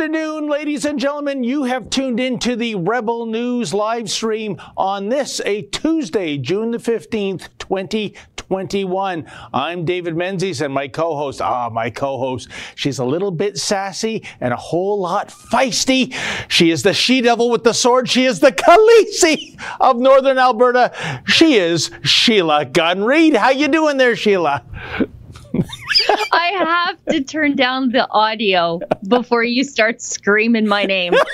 Afternoon, ladies and gentlemen. You have tuned into the Rebel News live stream on this, a Tuesday, June the 15th, 2021. I'm David Menzies and my co host, ah, my co host, she's a little bit sassy and a whole lot feisty. She is the she devil with the sword. She is the Khaleesi of Northern Alberta. She is Sheila Gunn Reid. How you doing there, Sheila? I have to turn down the audio before you start screaming my name.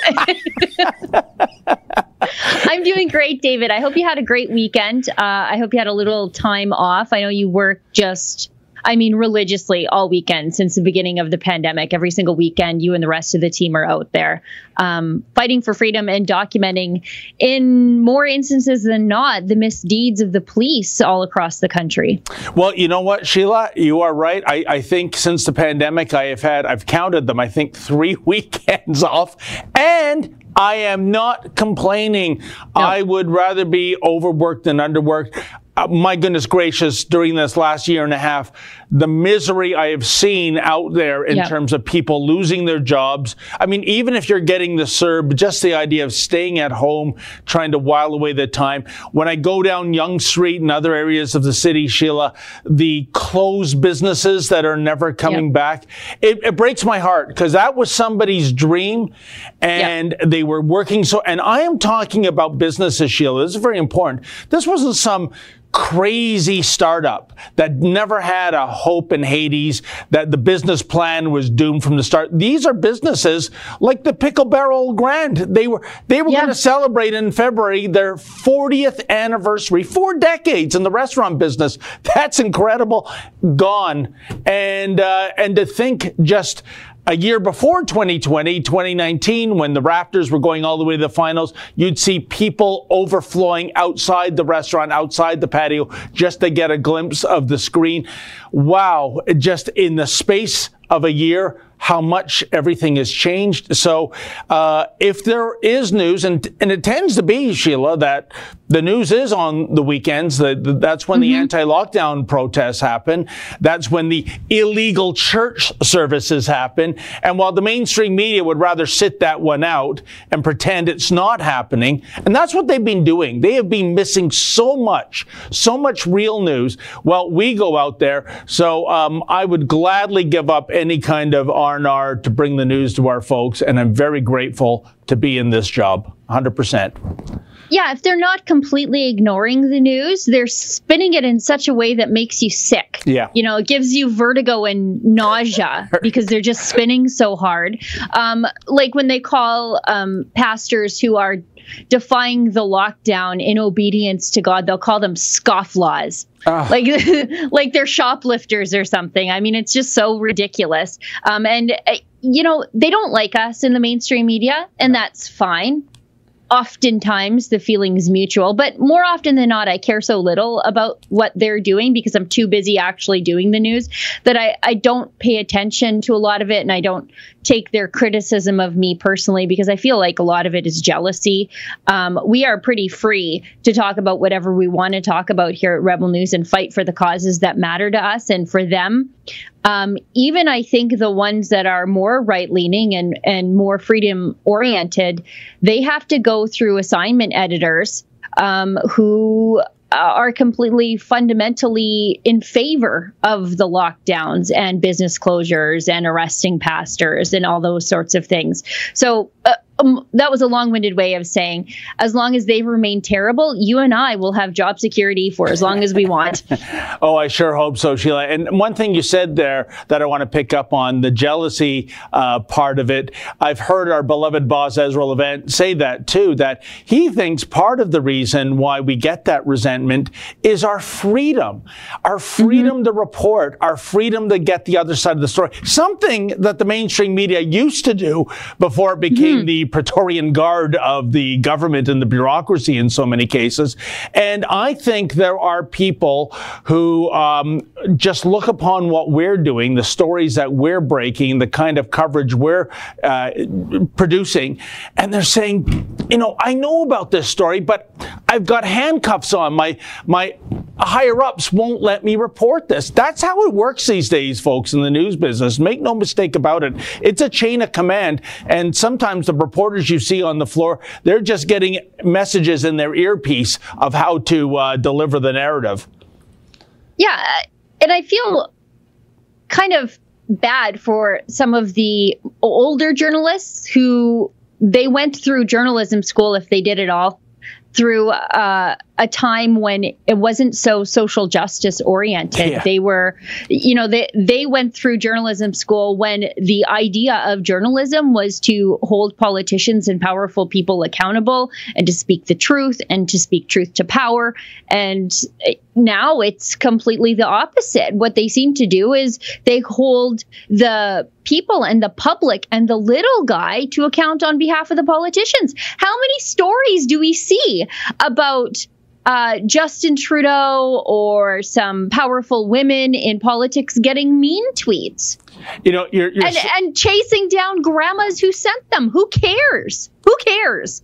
I'm doing great, David. I hope you had a great weekend. Uh, I hope you had a little time off. I know you work just I mean, religiously all weekend since the beginning of the pandemic. Every single weekend, you and the rest of the team are out there um, fighting for freedom and documenting, in more instances than not, the misdeeds of the police all across the country. Well, you know what, Sheila, you are right. I, I think since the pandemic, I have had, I've counted them, I think three weekends off. And I am not complaining. No. I would rather be overworked than underworked Uh, my goodness gracious, during this last year and a half, the misery I have seen out there in yep. terms of people losing their jobs. I mean, even if you're getting the CERB, just the idea of staying at home, trying to while away the time. When I go down Yonge Street and other areas of the city, Sheila, the closed businesses that are never coming yep. back, it, it, breaks my heart because that was somebody's dream and yep. they were working so, and I am talking about businesses, Sheila. This is very important. This wasn't some crazy startup that never had a hope in Hades, that the business plan was doomed from the start. These are businesses like the Pickle Barrel Grand. They were they were yeah. going to celebrate in February their 40th anniversary, four decades in the restaurant business. That's incredible. Gone, and uh, and to think just a year before 2020, 2019, when the Raptors were going all the way to the finals, you'd see people overflowing outside the restaurant, outside the patio, just to get a glimpse of the screen. Wow. Just in the space of a year, how much everything has changed. So, uh, if there is news, and and it tends to be Sheila that the news is on the weekends. That that's when mm-hmm. the anti-lockdown protests happen. That's when the illegal church services happen. And while the mainstream media would rather sit that one out and pretend it's not happening, and that's what they've been doing. They have been missing so much, so much real news. Well, we go out there. So um, I would gladly give up any kind of R&R to bring the news to our folks, and I'm very grateful to be in this job, 100%. Yeah, if they're not completely ignoring the news, they're spinning it in such a way that makes you sick. Yeah. You know, it gives you vertigo and nausea because they're just spinning so hard. Um, like when they call um, pastors who are defying the lockdown in obedience to God, they'll call them scofflaws. Uh. Like, like they're shoplifters or something. I mean, it's just so ridiculous. Um, and uh, you know, they don't like us in the mainstream media, and that's fine oftentimes the feeling's mutual, but more often than not, I care so little about what they're doing because I'm too busy actually doing the news that I, I don't pay attention to a lot of it and I don't take their criticism of me personally because I feel like a lot of it is jealousy. Um, we are pretty free to talk about whatever we want to talk about here at Rebel News and fight for the causes that matter to us and for them. Um, even I think the ones that are more right leaning and, and more freedom oriented, they have to go through assignment editors um, who are completely fundamentally in favor of the lockdowns and business closures and arresting pastors and all those sorts of things. So uh, um, that was a long-winded way of saying as long as they remain terrible you and i will have job security for as long as we want. Oh i sure hope so sheila. And one thing you said there that i want to pick up on the jealousy uh, part of it. I've heard our beloved boss ezra levant say that too that he thinks part of the reason why we get that resentment is our freedom. Our freedom mm-hmm. to report our freedom to get the other side of the story. Something that the mainstream media used to do before it became mm-hmm. the Praetorian Guard of the government and the bureaucracy in so many cases. And I think there are people who um, just look upon what we're doing, the stories that we're breaking, the kind of coverage we're uh, producing, and they're saying, you know, I know about this story, but I've got handcuffs on. My my higher ups won't let me report this. That's how it works these days, folks, in the news business. Make no mistake about it. It's a chain of command. And sometimes the reporters you see on the floor, they're just getting messages in their earpiece of how to uh, deliver the narrative. Yeah. And I feel kind of bad for some of the older journalists who they went through journalism school if they did it all through uh, a time when it wasn't so social justice oriented. Yeah. They were, you know, they they went through journalism school when the idea of journalism was to hold politicians and powerful people accountable and to speak the truth and to speak truth to power. And now it's completely the opposite. What they seem to do is they hold the people and the public and the little guy to account on behalf of the politicians. How many stories do we see about uh, Justin Trudeau or some powerful women in politics getting mean tweets. You know, you're, you're and, so- and chasing down grandmas who sent them. Who cares? Who cares?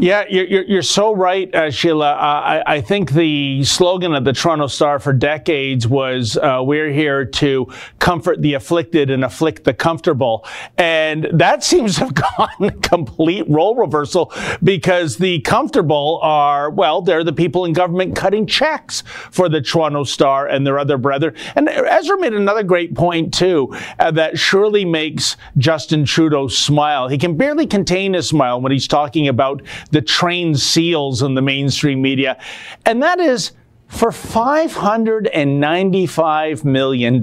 Yeah, you're, you're, so right, uh, Sheila. Uh, I, I, think the slogan of the Toronto Star for decades was uh, We're here to comfort the afflicted and afflict the comfortable. And that seems to have gone complete role reversal because the comfortable are, well, they're the people in government cutting checks for the Toronto Star and their other brethren. And Ezra made another great point, too, uh, that surely makes Justin Trudeau smile. He can barely contain his smile when he's talking about the trained seals in the mainstream media. And that is for $595 million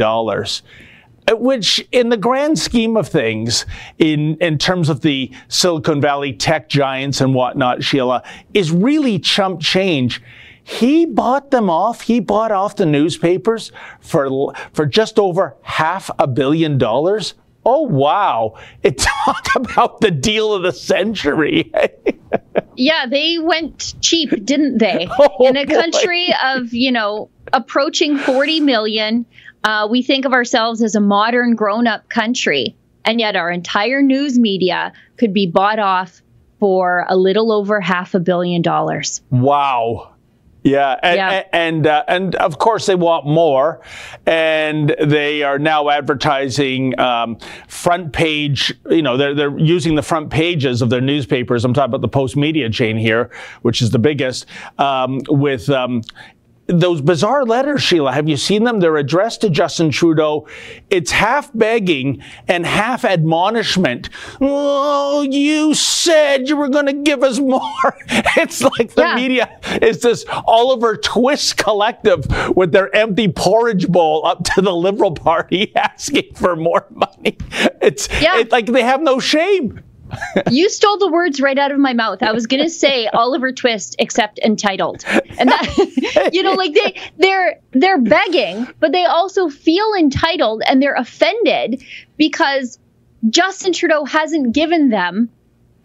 which in the grand scheme of things, in, in terms of the Silicon Valley tech giants and whatnot, Sheila, is really chump change. He bought them off. He bought off the newspapers for, for just over half a billion dollars. Oh, wow. It talk about the deal of the century. yeah, they went cheap, didn't they? Oh, In a boy. country of, you know, approaching 40 million, uh, we think of ourselves as a modern grown up country. And yet our entire news media could be bought off for a little over half a billion dollars. Wow. Yeah, and yeah. and, uh, and of course they want more, and they are now advertising um, front page. You know, they're they're using the front pages of their newspapers. I'm talking about the Postmedia chain here, which is the biggest, um, with um, those bizarre letters, Sheila, have you seen them? They're addressed to Justin Trudeau. It's half begging and half admonishment. Oh, you said you were going to give us more. it's like the yeah. media is this Oliver Twist collective with their empty porridge bowl up to the Liberal Party asking for more money. It's, yeah. like they have no shame you stole the words right out of my mouth. I was going to say Oliver Twist, except entitled, and that you know, like they they're they're begging, but they also feel entitled and they're offended because Justin Trudeau hasn't given them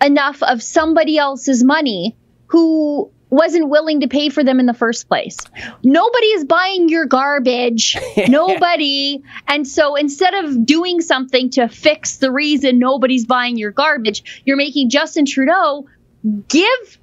enough of somebody else's money who wasn't willing to pay for them in the first place. Nobody is buying your garbage. Nobody. And so instead of doing something to fix the reason nobody's buying your garbage, you're making Justin Trudeau give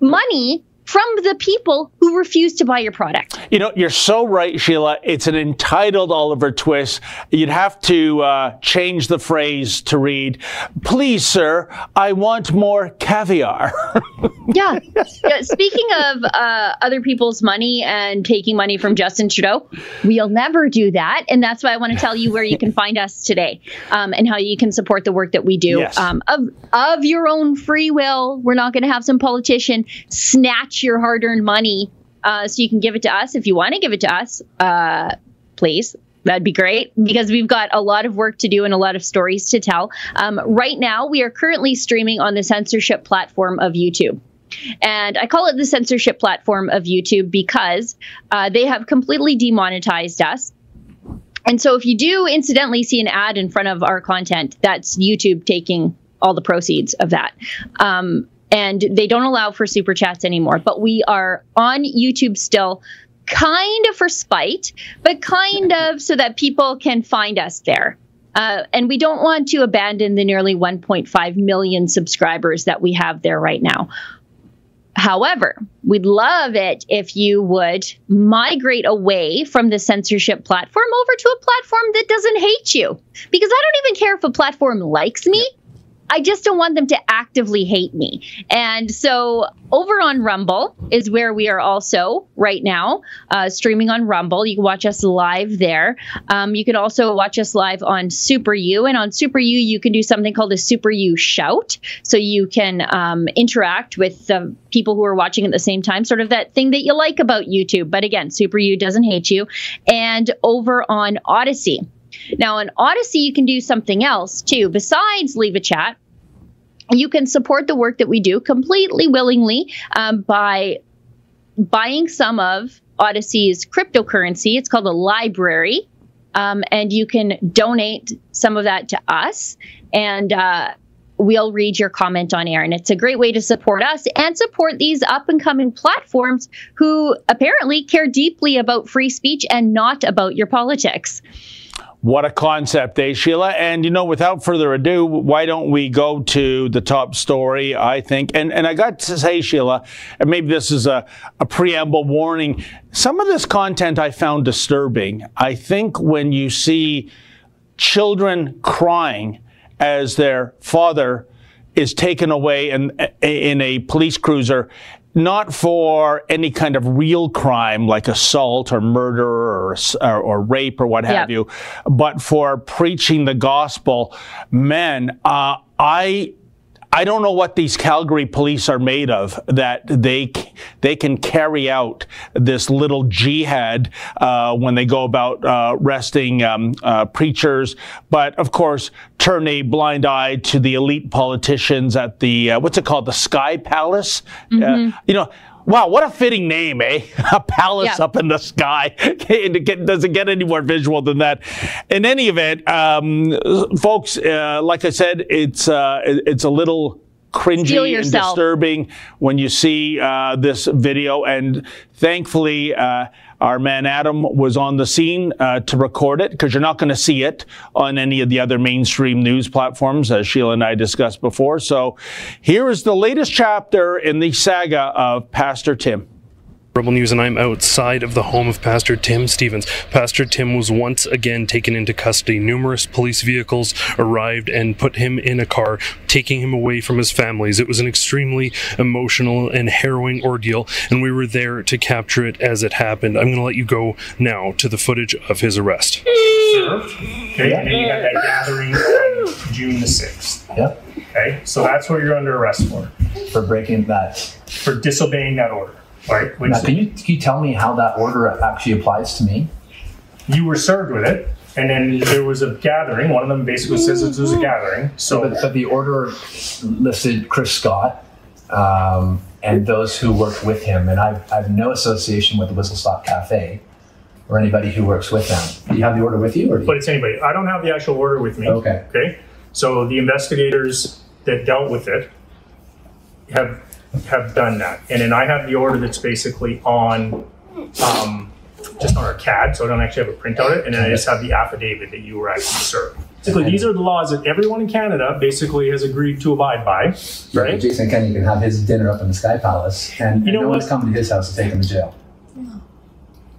money from the people who refuse to buy your product. You know, you're so right, Sheila. It's an entitled Oliver Twist. You'd have to uh, change the phrase to read, Please, sir, I want more caviar. yeah. yeah. Speaking of uh, other people's money and taking money from Justin Trudeau, we'll never do that. And that's why I want to tell you where you can find us today um, and how you can support the work that we do yes. um, of, of your own free will. We're not going to have some politician snatch your hard earned money uh, so you can give it to us if you want to give it to us. Uh, please. That'd be great because we've got a lot of work to do and a lot of stories to tell. Um, right now, we are currently streaming on the censorship platform of YouTube. And I call it the censorship platform of YouTube because uh, they have completely demonetized us. And so if you do incidentally see an ad in front of our content, that's YouTube taking all the proceeds of that. Um, and they don't allow for super chats anymore. But we are on YouTube still, kind of for spite, but kind of so that people can find us there. Uh, and we don't want to abandon the nearly 1.5 million subscribers that we have there right now. However, we'd love it if you would migrate away from the censorship platform over to a platform that doesn't hate you. Because I don't even care if a platform likes me. I just don't want them to actively hate me. And so over on Rumble is where we are also right now, uh, streaming on Rumble. You can watch us live there. Um, you can also watch us live on Super U. And on Super U, you can do something called a Super U shout. So you can um, interact with the people who are watching at the same time, sort of that thing that you like about YouTube. But again, Super U doesn't hate you. And over on Odysee, now, on Odysee, you can do something else too, besides leave a chat. You can support the work that we do completely willingly um, by buying some of Odysee's cryptocurrency. It's called a LBRY. Um, and you can donate some of that to us. And uh, we'll read your comment on air. And it's a great way to support us and support these up and coming platforms who apparently care deeply about free speech and not about your politics. What a concept, eh, Sheila? And you know, without further ado, why don't we go to the top story? I think, and and I got to say, Sheila, and maybe this is a, a preamble warning. Some of this content I found disturbing. I think when you see children crying as their father is taken away in, in a police cruiser not for any kind of real crime like assault or murder or, or, or rape or what have you, but for preaching the gospel. Men, uh, I I don't know what these Calgary police are made of that they they can carry out this little jihad uh, when they go about uh, arresting um, uh, preachers, but of course turn a blind eye to the elite politicians at the uh, what's it called the Sky Palace. Uh, mm-hmm. you know Wow, what a fitting name, eh? A palace yeah. up in the sky. it doesn't get any more visual than that. In any event, um, folks, uh, like I said, it's uh, it's a little cringy and disturbing when you see uh, this video. And thankfully, uh, our man Adam was on the scene uh, to record it because you're not going to see it on any of the other mainstream news platforms, as Sheila and I discussed before. So here is the latest chapter in the saga of Pastor Tim. Rebel News, and I'm outside of the home of Pastor Tim Stephens. Pastor Tim was once again taken into custody. Numerous police vehicles arrived and put him in a car, taking him away from his families. It was an extremely emotional and harrowing ordeal, and we were there to capture it as it happened. I'm going to let you go now to the footage of his arrest. Served. Okay, and then you got that gathering on June the 6th. Yep. Okay, so that's what you're under arrest for. For breaking that. For disobeying that order. Right. Which now, can you, can you tell me how that order actually applies to me? You were served with it, and then there was a gathering. One of them basically says it was a gathering. So, but, but the order listed Chris Scott um, and those who worked with him, and I've, I have no association with the Whistle Stop Cafe or anybody who works with them. Do you have the order with you, or but it's anybody. I don't have the actual order with me. Okay. Okay. So the investigators that dealt with it have have done that. And then I have the order that's basically on, um, just on our CAD, so I don't actually have a print on it. And then I just have the affidavit that you were actually served. Basically, these are the laws that everyone in Canada basically has agreed to abide by, right? Jason Kenney can have his dinner up in the Sky Palace, and, you know no what? one's coming to his house to take him to jail.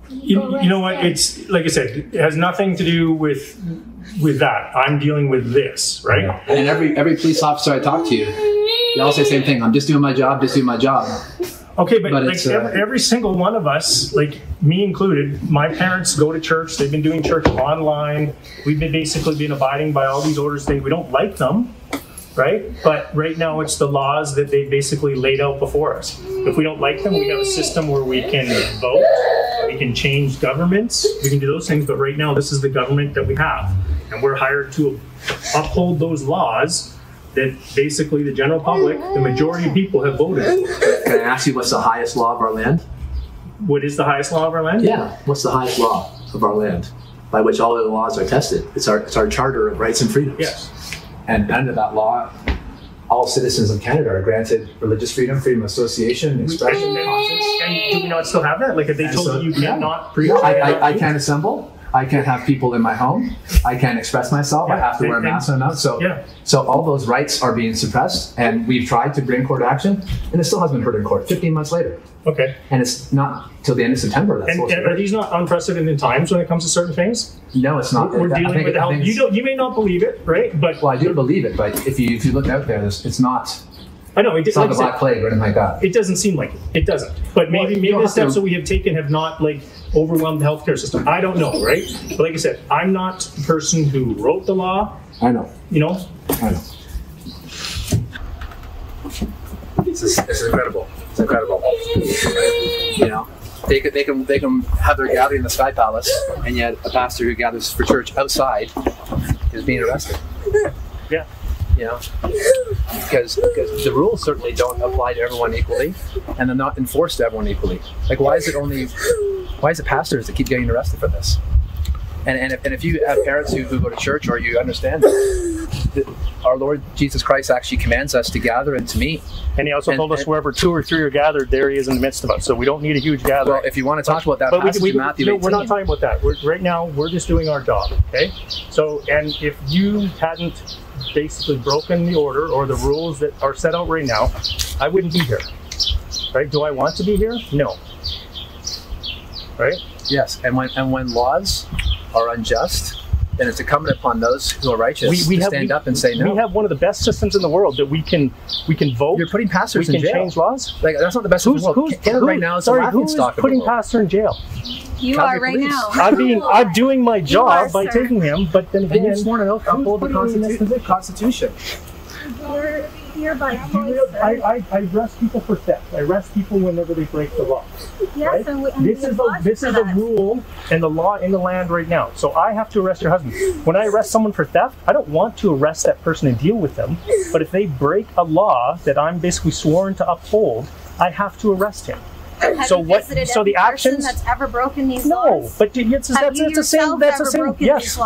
You, you know what? It's like I said, it has nothing to do with with that. I'm dealing with this, right? And every every police officer I talk to, they all say the same thing. I'm just doing my job, just doing my job. Okay, but, but like uh, every, every, single one of us, like me included, my parents go to church. They've been doing church online. We've been basically been abiding by all these orders. Things we don't like them, right? But right now, it's the laws that they basically laid out before us. If we don't like them, we have a system where we can vote, we can change governments, we can do those things. But right now, this is the government that we have, and we're hired to uphold those laws that basically the general public, the majority of people have voted. Can I ask you what's the highest law of our land? What is the highest law of our land? Yeah, what's the highest law of our land by which all of the laws are tested? It's our, it's our Charter of Rights and Freedoms. Yes. And under that law, all citizens of Canada are granted religious freedom, freedom of association, expression, and, and do we not still have that? Like, if they told so, you you cannot preach? I, I, I can't assemble. I can't have people in my home. I can't express myself. I have to wear a mask and enough. So, Yeah. so all those rights are being suppressed, and we've tried to bring court action, and it still hasn't been heard in court. 15 months later, Okay. and it's not till the end of September. That's And, and are these not unprecedented times when it comes to certain things? No, it's not. We're I dealing think- with health. You don't. You may not believe it, right? But Well, I do believe it, but if you if you look out there, it's not. I know it, It's like not the black plague or anything like that. it doesn't seem like it. It doesn't. But maybe Well, maybe the steps to- that we have taken have not like overwhelmed the healthcare system. I don't know, right? But like I said, I'm not the person who wrote the law. I know. You know, I know. This is, this is incredible. It's incredible. You know, they could, they can they can have their gathering in the Sky Palace, and yet a pastor who gathers for church outside is being arrested. Yeah. You know, because because the rules certainly don't apply to everyone equally, and they're not enforced to everyone equally. Like, why is it only why is it pastors that keep getting arrested for this? And, and, if, and if you have parents who, who go to church or you understand that, our Lord Jesus Christ actually commands us to gather and to meet. and he also And- told us wherever two or three are gathered, there he is in the midst of us. So we don't need a huge gathering. Well, if you want to talk about that but we, passage we, in Matthew no, 18, we're not talking about that. We're, right now, we're just doing our job. Okay. So, and if you hadn't basically broken the order or the rules that are set out right now, I wouldn't be here. Right? Do I want to be here? No. Right? yes, and when and when laws are unjust, then it's incumbent upon those who are righteous to stand we- up and say no. We have one of the best systems in the world that we can we can vote. You're putting pastors can in jail. We can change laws. Like that's not the best Who's in the world. who's Canada who- right now is sorry, who is stock of the putting pastor in jail? You Calgary are right police. now. I'm being I'm doing my are, job by sir. taking him, but then And again, you've sworn an oath to uphold the putting you in this Constitu- Constitution. Here by. I, I, I arrest people for theft. I arrest people whenever they break the law. yes, right? and we, and This is a this is for a rule and the law in the land right now. So I have to arrest your husband. When I arrest someone for theft, I don't want to arrest that person and deal with them. But if they break a law that I'm basically sworn to uphold, I have to arrest him. Have so what- so the person that's ever broken these No, laws? but it's, that's, that's the same. That's the same. Yes?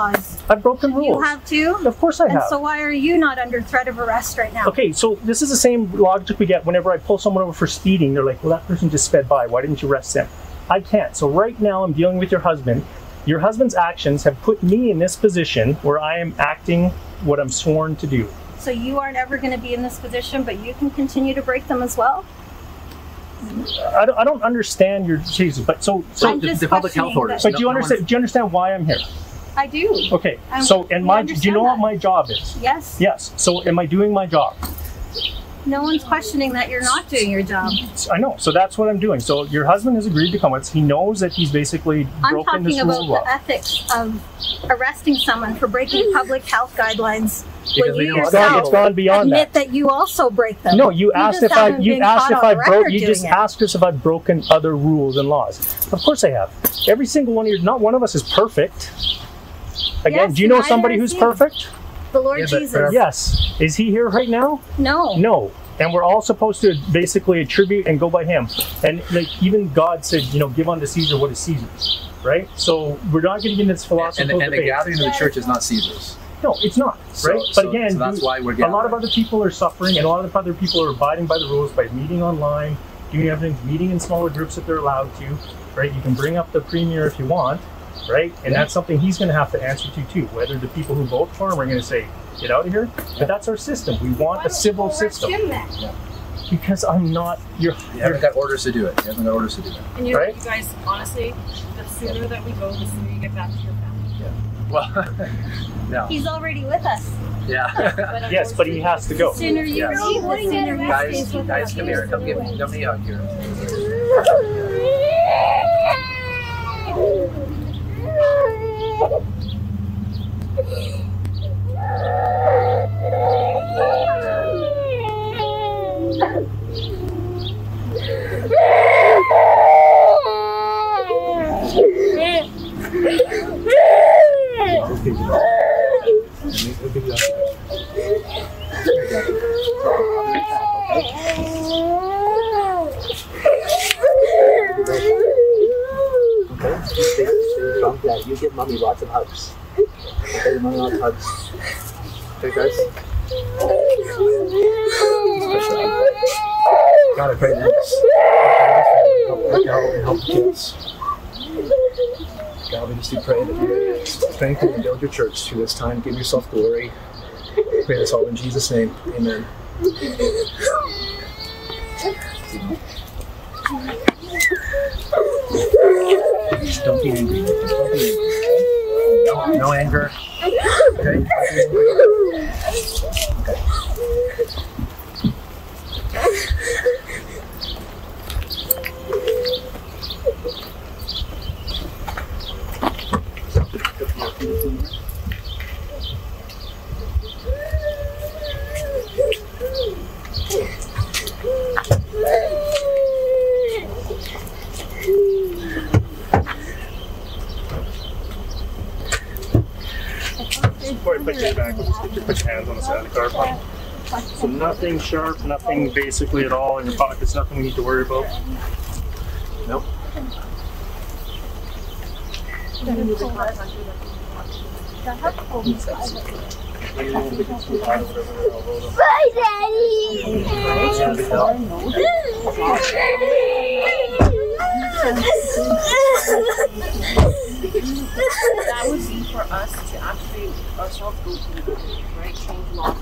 I've broken rules. You have too. Of course I and have. so why are you not under threat of arrest right now? Okay, so this is the same logic we get whenever I pull someone over for speeding. They're like, well, that person just sped by. Why didn't you arrest them? I can't. So right now I'm dealing with your husband. Your husband's actions have put me in this position where I am acting what I'm sworn to do. So you aren't ever going to be in this position, but you can continue to break them as well. I don't, I don't understand your Jesus, but so so. The- the public health questioning orders. that- But do you no- no understand? Do you understand why I'm here? I do. Okay. I'm- So and my do you know what my job is? Yes. Yes. So am I doing my job? No one's questioning that you're not doing your job. I know. So that's what I'm doing. So your husband has agreed to come with. us. He knows that he's basically I'm broken this talking rule about of law. the ethics of arresting someone for breaking public health guidelines Because when you It's gone, it's gone beyond admit that. that. you also break them. No, you asked if I you asked if I broke you just it. asked us if I've broken other rules and laws. Of course I have. Every single one of you not one of us is perfect. Again, Yes, do you know somebody who's perfect? The Lord Yeah, Jesus. but- Yes. Is he here right now? No. No. And we're all supposed to basically attribute and go by him. And like even God said, you know, give unto Caesar what is Caesar's. Right? So we're not getting into this And, philosophical and the gathering of the church is not Caesar's. No, it's not. Right? so- but again, so that's why we're a lot of other people are suffering, and a lot of other people are abiding by the rules by meeting online, doing everything, meeting in smaller groups if they're allowed to. Right? You can bring up the premier if you want. Right? And Yeah. that's something he's going to have to answer to too. Whether the people who vote for him are going to say, "Get out of here," but that's our system. We want a civil system. Because I'm not your. You haven't got orders to do it. You haven't got orders to do it. And you know, Right? you guys, honestly, the sooner that we go, the sooner you get back to your family. Yeah. Well, no. He's already with us. Yeah. But Yes, but he has to go. The sooner you Yes. leave, the sooner he guys, guys, come here. Come give me, give me a hug here. Okay, you stay. Yeah, you give mommy lots of hugs. Okay, mommy lots of hugs. Okay, guys. Gotta pray this. Help, the kids. God, we just do pray that you strengthen and build your church through this time. Give yourself glory. Pray this all in Jesus' name. Amen. Don't be angry. No, anger. Okay? Before I put you just get you to put your hands on the side of the car pump. So nothing sharp, nothing basically at all in your pockets, nothing we need to worry about. Nope. That would be for us to actually ourselves go through the right change laws.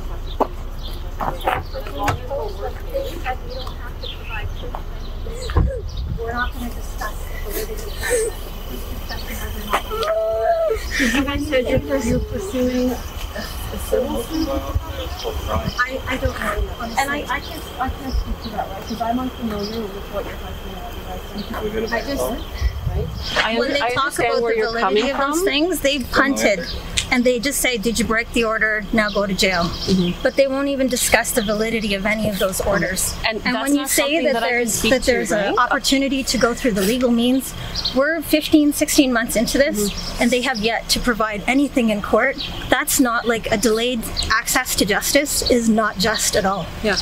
We're not going to discuss the validity of that. Discussion whether or not- You guys said you're, pursuing a civil? I, I don't know. And I, I can't, I can't speak to that, right? Because I'm unfamiliar with what your husband and I just, I, when they I talk about the validity of those from. things, they've punted. And they just say, did you break the order? Now go to jail. Mm-hmm. But they won't even discuss the validity of any of those orders. And And when you say that, that I can there's that to, there's an right? opportunity to go through the legal means, we're 15, 16 months into this, Mm-hmm. and they have yet to provide anything in court. That's not like a delayed access to justice is not just at all. Yeah.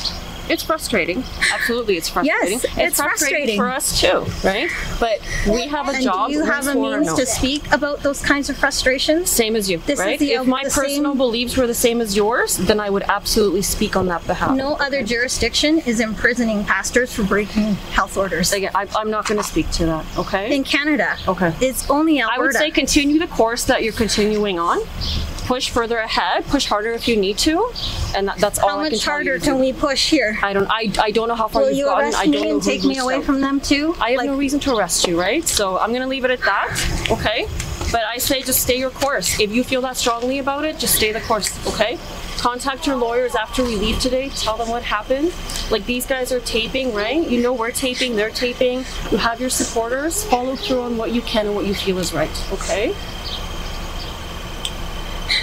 It's frustrating. Absolutely, it's frustrating. Yes, it's frustrating. for us too, right? But we have a And job. do you have a means no? to speak about those kinds of frustrations? Same as you, This is right? the- if my the same- personal beliefs were the same as yours, then I would absolutely speak on that behalf. No other jurisdiction is imprisoning pastors for breaking health orders. Again, I, I'm not going to speak to that. Okay. In Canada, Okay. it's only Alberta. I would say continue the course that you're continuing on. Push further ahead. Push harder if you need to, and that, that's all How I can much harder can do. we push here? I don't. I, I don't know how far Will you've you gotten. I don't me know and take me away from them too? I have Like, no reason to arrest you, right? So I'm gonna leave it at that. Okay. But I say just stay your course. If you feel that strongly about it, just stay the course. Okay. Contact your lawyers after we leave today. Tell them what happened. Like these guys are taping, right? You know we're taping. They're taping. You have your supporters. Follow through on what you can and what you feel is right. Okay.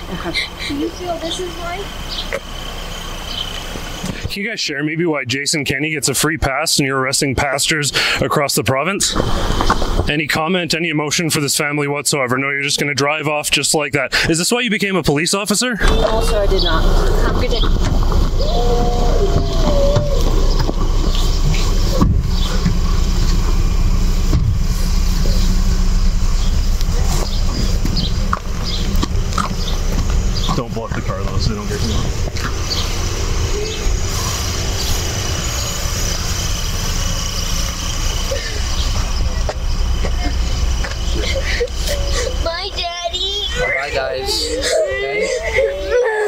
Okay. Do you feel this is right? Can you guys share maybe why Jason Kenney gets a free pass and you're arresting pastors across the province? Any comment, any emotion for this family whatsoever? No, you're just going to drive off just like that. Is this why you became a police officer? Also, I did not. Have a good day. Don't block the car though, so they don't get you. My daddy. Bye, guys. Okay? Okay?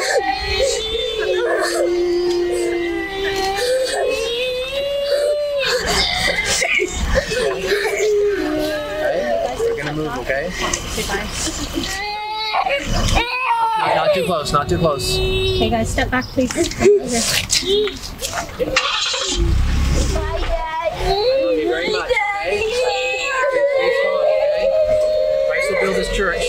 We're gonna move, okay? Not, not too close, not too close. Okay, guys, step back, please. Thank you very much, okay? Okay? Christ will build his church.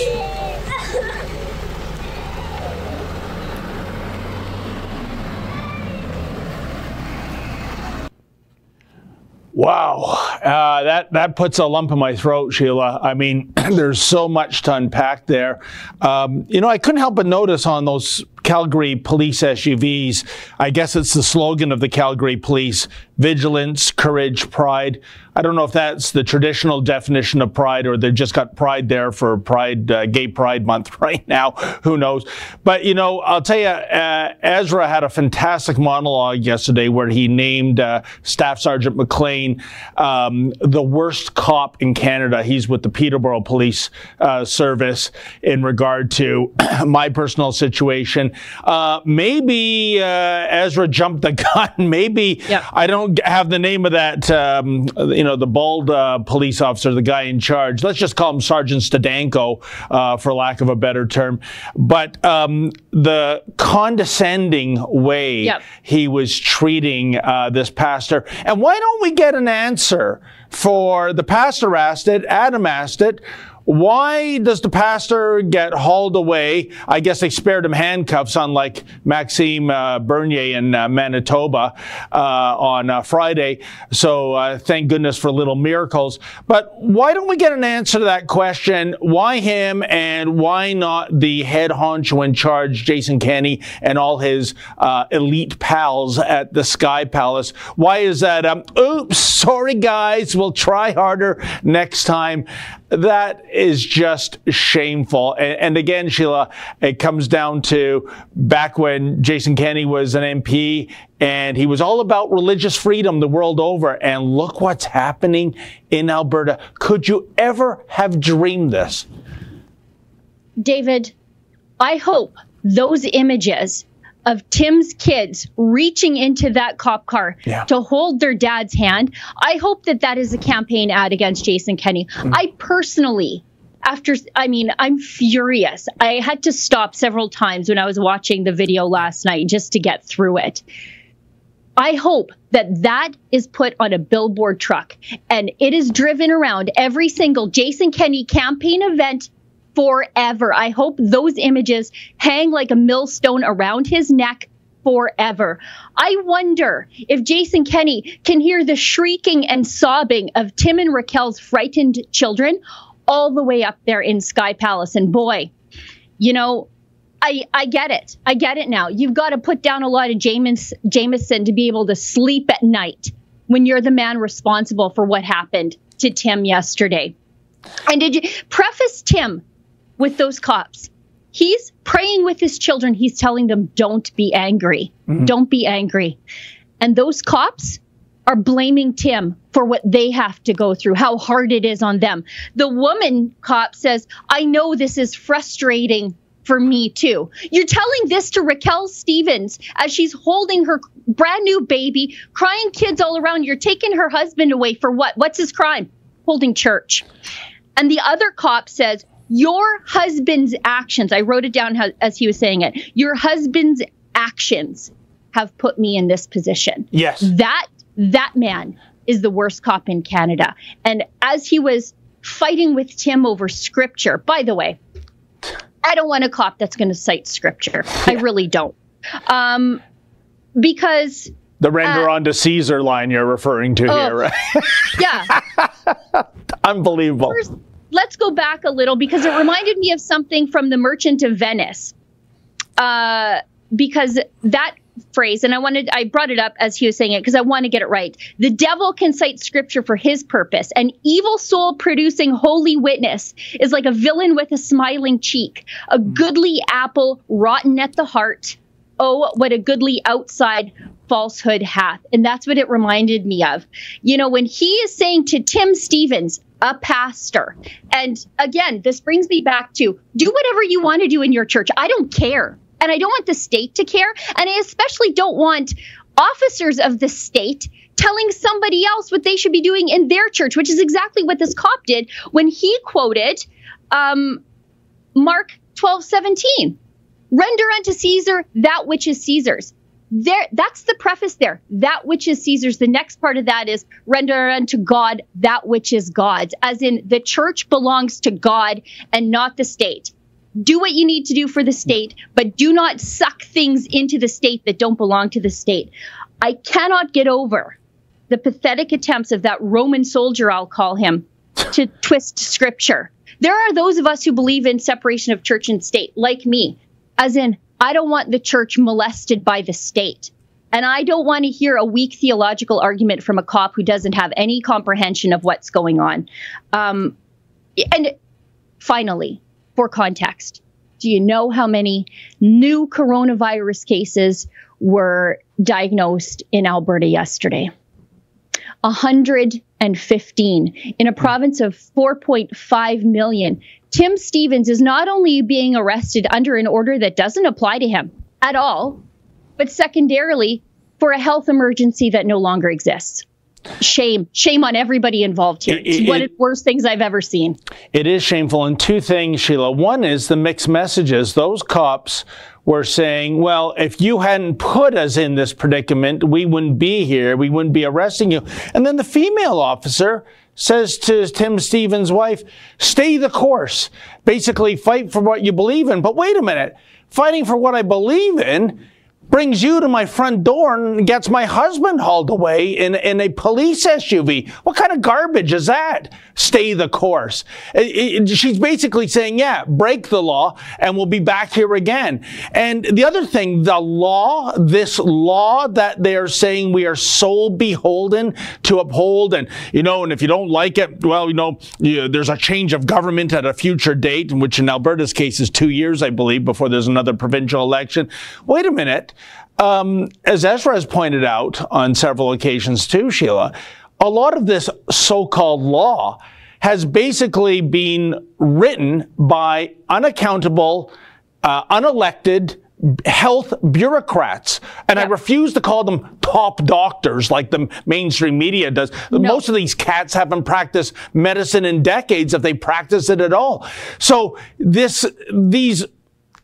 Wow, uh, that that puts a lump in my throat, Sheila. I mean, there's so much to unpack there. Um, you know, I couldn't help but notice on those Calgary police SUVs. I guess it's the slogan of the Calgary police vigilance, courage, pride. I don't know if that's the traditional definition of pride or they've just got pride there for Pride, uh, Gay Pride Month right now. Who knows? But, you know, I'll tell you, uh, Ezra had a fantastic monologue yesterday where he named uh, Staff Sergeant McLean um, the worst cop in Canada. He's with the Peterborough Police uh, Service in regard to my personal situation. Uh, maybe uh, Ezra jumped the gun. maybe yeah. I don't have the name of that. Um, you know, the bald uh, police officer, the guy in charge. Let's just call him Sergeant Stadenko, uh, for lack of a better term. But um, the condescending way yep. he was treating uh, this pastor. And why don't we get an answer for the pastor asked it, Adam asked it, why does the pastor get hauled away? I guess they spared him handcuffs, unlike Maxime uh, Bernier in uh, Manitoba uh, on uh, Friday. So uh, thank goodness for little miracles. But why don't we get an answer to that question? Why him and why not the head honcho in charge, Jason Kenney, and all his uh, elite pals at the Sky Palace? Why is that? Um, oops, sorry guys, we'll try harder next time. That is just shameful. And, and, again, Sheila, it comes down to back when Jason Kenney was an MP and he was all about religious freedom the world over. And look what's happening in Alberta. Could you ever have dreamed this? David, I hope those images of Tim's kids reaching into that cop car yeah. to hold their dad's hand. I hope that that is a campaign ad against Jason Kenney. Mm. I personally after I mean, I'm furious. I had to stop several times when I was watching the video last night just to get through it. I hope that that is put on a billboard truck and it is driven around every single Jason Kenney campaign event forever. I hope those images hang like a millstone around his neck forever. I wonder if Jason Kenney can hear the shrieking and sobbing of Tim and Raquel's frightened children all the way up there in Sky Palace. And boy, you know, I, I get it. I get it now. You've got to put down a lot of James, Jameson to be able to sleep at night when you're the man responsible for what happened to Tim yesterday. And did you preface Tim with those cops. He's praying with his children. He's telling them, don't be angry. Mm-hmm. Don't be angry. And those cops are blaming Tim for what they have to go through, how hard it is on them. The woman cop says, I know this is frustrating for me too. You're telling this to Raquel Stephens as she's holding her brand new baby, crying kids all around. You're taking her husband away for what? What's his crime? Holding church. And the other cop says, your husband's actions, I wrote it down how, as he was saying it, your husband's actions have put me in this position. Yes. That that man is the worst cop in Canada. And as he was fighting with Tim over scripture, by the way, I don't want a cop that's going to cite scripture. I really don't. Um, because the render uh, onto Caesar line you're referring to oh, here, right? yeah. Unbelievable. First, let's go back a little because it reminded me of something from The Merchant of Venice. Uh, because that phrase, and I wanted, I brought it up as he was saying it because I want to get it right. The devil can cite scripture for his purpose. An evil soul producing holy witness is like a villain with a smiling cheek, a goodly apple rotten at the heart. Oh, what a goodly outside falsehood hath. And that's what it reminded me of. You know, when he is saying to Tim Stephens, a pastor. And again, this brings me back to do whatever you want to do in your church. I don't care. And I don't want the state to care. And I especially don't want officers of the state telling somebody else what they should be doing in their church, which is exactly what this cop did when he quoted um, Mark 12 17. Render unto Caesar that which is Caesar's. There that's the preface there. That which is caesar's. The next part of that is render unto god that which is god's. As in the church belongs to god and not the state. Do what you need to do for the state but do not suck things into the state that don't belong to the state. I cannot get over the pathetic attempts of that roman soldier i'll call him to twist scripture. There are those of us who believe in separation of church and state like me as in I don't want the church molested by the state. And I don't want to hear a weak theological argument from a cop who doesn't have any comprehension of what's going on. Um, and finally, for context, do you know how many new coronavirus cases were diagnosed in Alberta yesterday? 115 in a province of 4.5 million. Tim Stephens is not only being arrested under an order that doesn't apply to him at all, but secondarily for a health emergency that no longer exists. Shame, shame on everybody involved here. It's one of the worst things I've ever seen. It is shameful. And two things, Sheila. One is the mixed messages. Those cops were saying, well, if you hadn't put us in this predicament, we wouldn't be here. We wouldn't be arresting you. And then the female officer says to Tim Stephens' wife, stay the course. Basically, fight for what you believe in. But wait a minute. Fighting for what I believe in brings you to my front door and gets my husband hauled away in, in a police SUV. What kind of garbage is that? Stay the course. It, it, she's basically saying, yeah, break the law and we'll be back here again. And the other thing, the law, this law that they're saying we are so beholden to uphold and, you know, and if you don't like it, well, you know, you, there's a change of government at a future date, which in Alberta's case is two years, I believe, before there's another provincial election. Wait a minute. Um, as Ezra has pointed out on several occasions too, Sheila, a lot of this so-called law has basically been written by unaccountable, uh, unelected health bureaucrats. And yeah. I refuse to call them top doctors like the mainstream media does. No. Most of these cats haven't practiced medicine in decades if they practice it at all. So this, these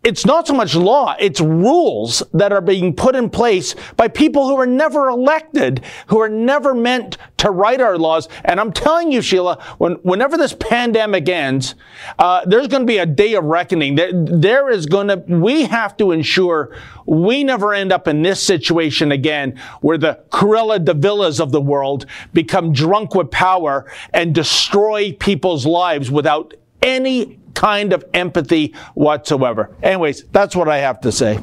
it's not so much law, it's rules that are being put in place by people who are never elected, who are never meant to write our laws. And I'm telling you, Sheila, when, whenever this pandemic ends, uh, there's going to be a day of reckoning. There, there is going to, we have to ensure we never end up in this situation again where the Cruella de Vils of the world become drunk with power and destroy people's lives without any kind of empathy whatsoever. Anyways, that's what I have to say.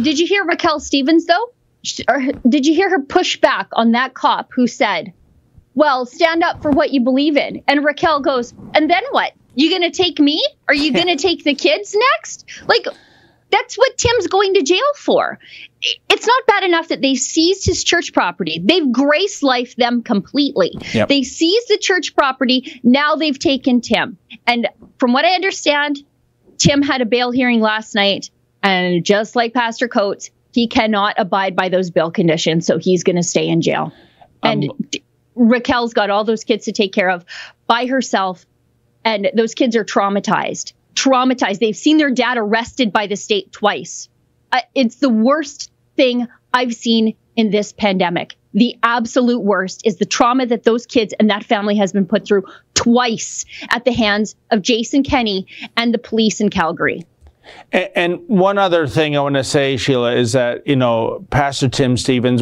Did you hear Raquel Stephens, though? Or did you hear her push back on that cop who said, well, stand up for what you believe in? And Raquel goes, and then what? You to take me? Are you to take the kids next? Like, that's what Tim's going to jail for. It's not bad enough that they seized his church property. They've grace life them completely. Yep. They seized the church property. Now they've taken Tim. And from what I understand, Tim had a bail hearing last night. And just like Pastor Coates, he cannot abide by those bail conditions. So he's going to stay in jail. Um, and Raquel's got all those kids to take care of by herself. And those kids are traumatized traumatized. They've seen their dad arrested by the state twice. Uh, it's the worst thing I've seen in this pandemic. The absolute worst is the trauma that those kids and that family has been put through twice at the hands of Jason Kenney and the police in Calgary. And, and one other thing I want to say, Sheila, is that, you know, Pastor Tim Stephens,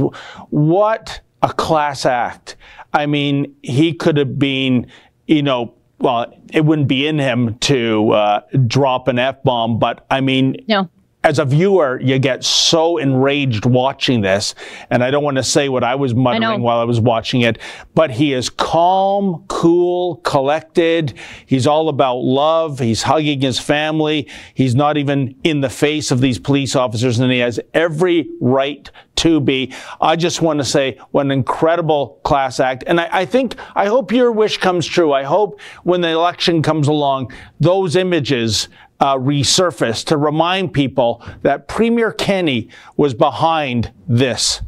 what a class act. I mean, he could have been, you know, well, it wouldn't be in him to uh, drop an F bomb, but I mean, no. as a viewer, you get so enraged watching this. And I don't want to say what I was muttering I while I was watching it, but he is calm, cool, collected. He's all about love. He's hugging his family. He's not even in the face of these police officers, and he has every right to be. I just want to say what an incredible class act. And I, I, think, I hope your wish comes true. I hope when the election comes along, those images uh, resurface to remind people that Premier Kenney was behind this.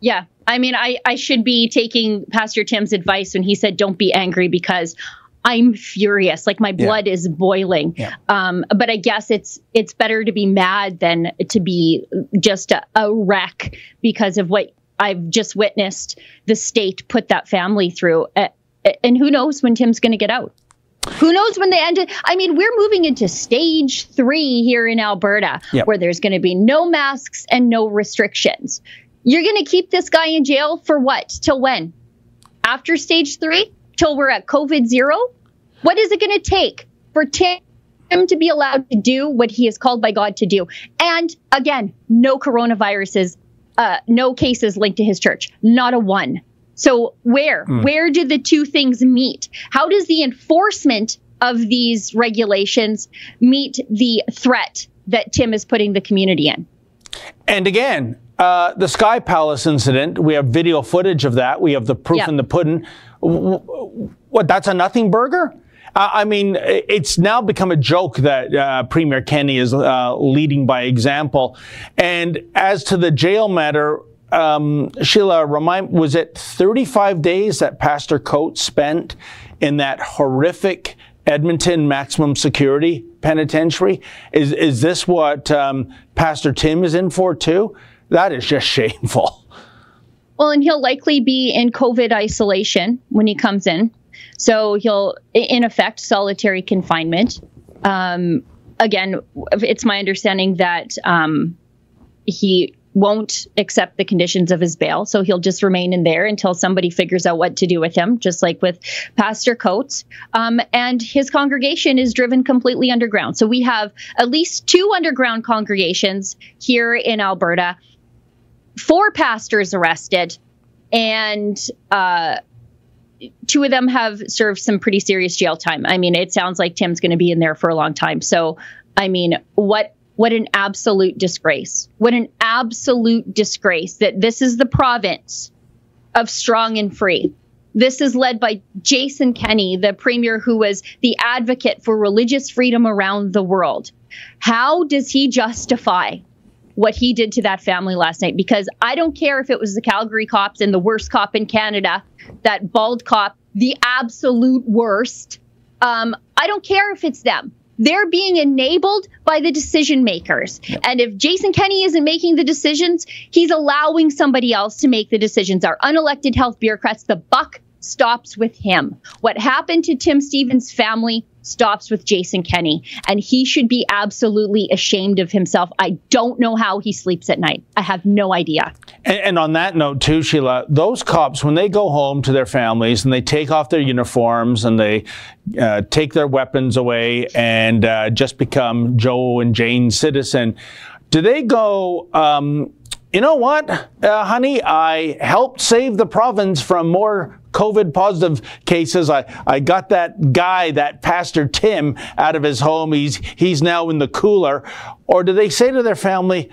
Yeah. I mean, I, I should be taking Pastor Tim's advice when he said, don't be angry because I'm furious. Like my blood yeah. is boiling. Yeah. Um, but I guess it's it's better to be mad than to be just a, a wreck because of what I've just witnessed the state put that family through. Uh, and who knows when Tim's going to get out? Who knows when they end it? I mean, we're moving into stage three here in Alberta, yep. where there's going to be no masks and no restrictions. You're going to keep this guy in jail for what? Till when? After stage three? Till we're at COVID zero? What is it going to take for Tim to be allowed to do what he is called by God to do. And again, no coronaviruses, uh, no cases linked to his church, not a one. So where mm. where do the two things meet? How does the enforcement of these regulations meet the threat that Tim is putting the community in? And again, uh, the Sky Palace incident, we have video footage of that. We have the proof yep. in the pudding. What, that's a nothing burger? I mean, it's now become a joke that uh, Premier Kenney is uh, leading by example. And as to the jail matter, um, Sheila, remind, was it 35 days that Pastor Coates spent in that horrific Edmonton maximum security penitentiary? Is, is this what um, Pastor Tim is in for too? That is just shameful. Well, and he'll likely be in COVID isolation when he comes in. So he'll, in effect, solitary confinement. Um, again, it's my understanding that um, he won't accept the conditions of his bail. So he'll just remain in there until somebody figures out what to do with him, just like with Pastor Coates. Um, and his congregation is driven completely underground. So we have at least two underground congregations here in Alberta, four pastors arrested, and uh, two of them have served some pretty serious jail time. I mean, it sounds like Tim's going to be in there for a long time. So, I mean, what what an absolute disgrace. What an absolute disgrace that this is the province of strong and free. This is led by Jason Kenney, the premier who was the advocate for religious freedom around the world. How does he justify what he did to that family last night? Because I don't care if it was the Calgary cops and the worst cop in Canada, that bald cop, the absolute worst. Um, I don't care if it's them they're being enabled by the decision makers. And if Jason Kenney isn't making the decisions, he's allowing somebody else to make the decisions. Our unelected health bureaucrats, the buck stops with him. What happened to Tim Stephens' family stops with Jason Kenney, and he should be absolutely ashamed of himself. I don't know how he sleeps at night. I have no idea. And, and, on that note, too, Sheila, those cops, when they go home to their families and they take off their uniforms and they uh, take their weapons away and uh, just become Joe and Jane citizen, do they go, um, you know what, uh, honey, I helped save the province from more COVID positive cases. I, I got that guy, that Pastor Tim, out of his home. He's, he's now in the cooler. Or do they say to their family,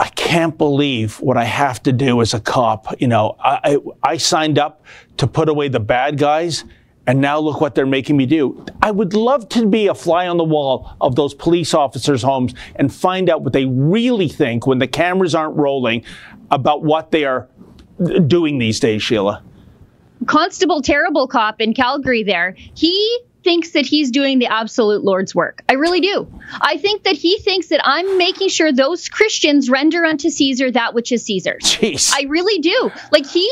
I can't believe what I have to do as a cop. You know, I, I, I signed up to put away the bad guys, and now look what they're making me do. I would love to be a fly on the wall of those police officers' homes and find out what they really think when the cameras aren't rolling about what they are doing these days, Sheila. Constable Terrible Cop in Calgary there, he thinks that he's doing the absolute Lord's work. I really do. I think that he thinks that I'm making sure those Christians render unto Caesar that which is Caesar's. Jeez. I really do. Like he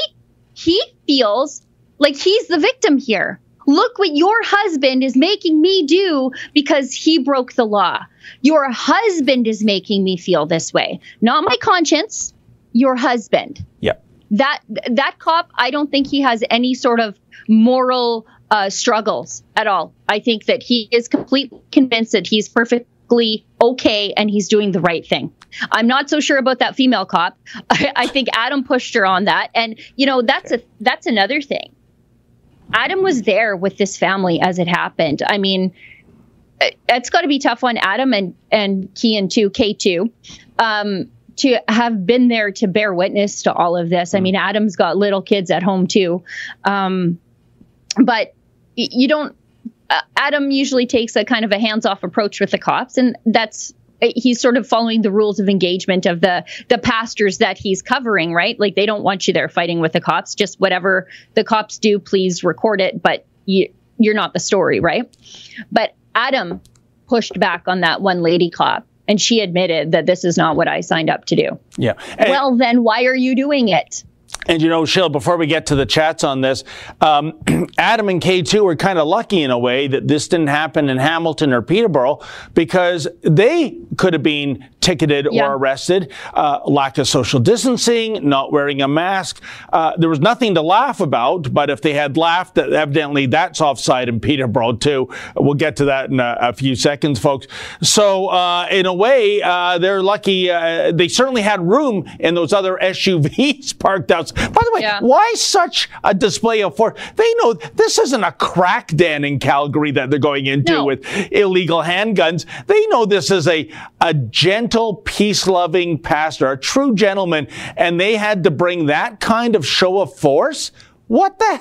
he feels like he's the victim here. Look what your husband is making me do because he broke the law. Your husband is making me feel this way, not my conscience, your husband. Yep that that cop, I don't think he has any sort of moral uh, struggles at all. I think that he is completely convinced that he's perfectly okay and he's doing the right thing. I'm not so sure about that female cop. I, I think Adam pushed her on that, and you know that's a that's another thing. Adam was there with this family as it happened. I mean, it's got to be tough on Adam and and Kian too, K two. Um, to have been there to bear witness to all of this. I mm. mean, Adam's got little kids at home too. Um, but you don't, uh, Adam usually takes a kind of a hands off approach with the cops, and that's he's sort of following the rules of engagement of the the pastors that he's covering right like they don't want you there fighting with the cops just whatever the cops do please record it but you you're not the story right but adam pushed back on that one lady cop and she admitted that this is not what I signed up to do. Yeah. And well, then why are you doing it? And you know, Sheila, before we get to the chats on this, um, Adam and K2 were kind of lucky in a way that this didn't happen in Hamilton or Peterborough because they could have been ticketed yeah. or arrested. Uh, lack of social distancing, not wearing a mask. Uh, there was nothing to laugh about, but if they had laughed, evidently that's offside in Peterborough too. We'll get to that in a, a few seconds, folks. So, uh, in a way, uh, they're lucky. Uh, they certainly had room in those other SUVs parked outside by the way, yeah. why such a display of force? They know this isn't a crack den in Calgary that they're going into no. with illegal handguns. They know this is a, a gentle, peace loving pastor, a true gentleman, and they had to bring that kind of show of force? What the?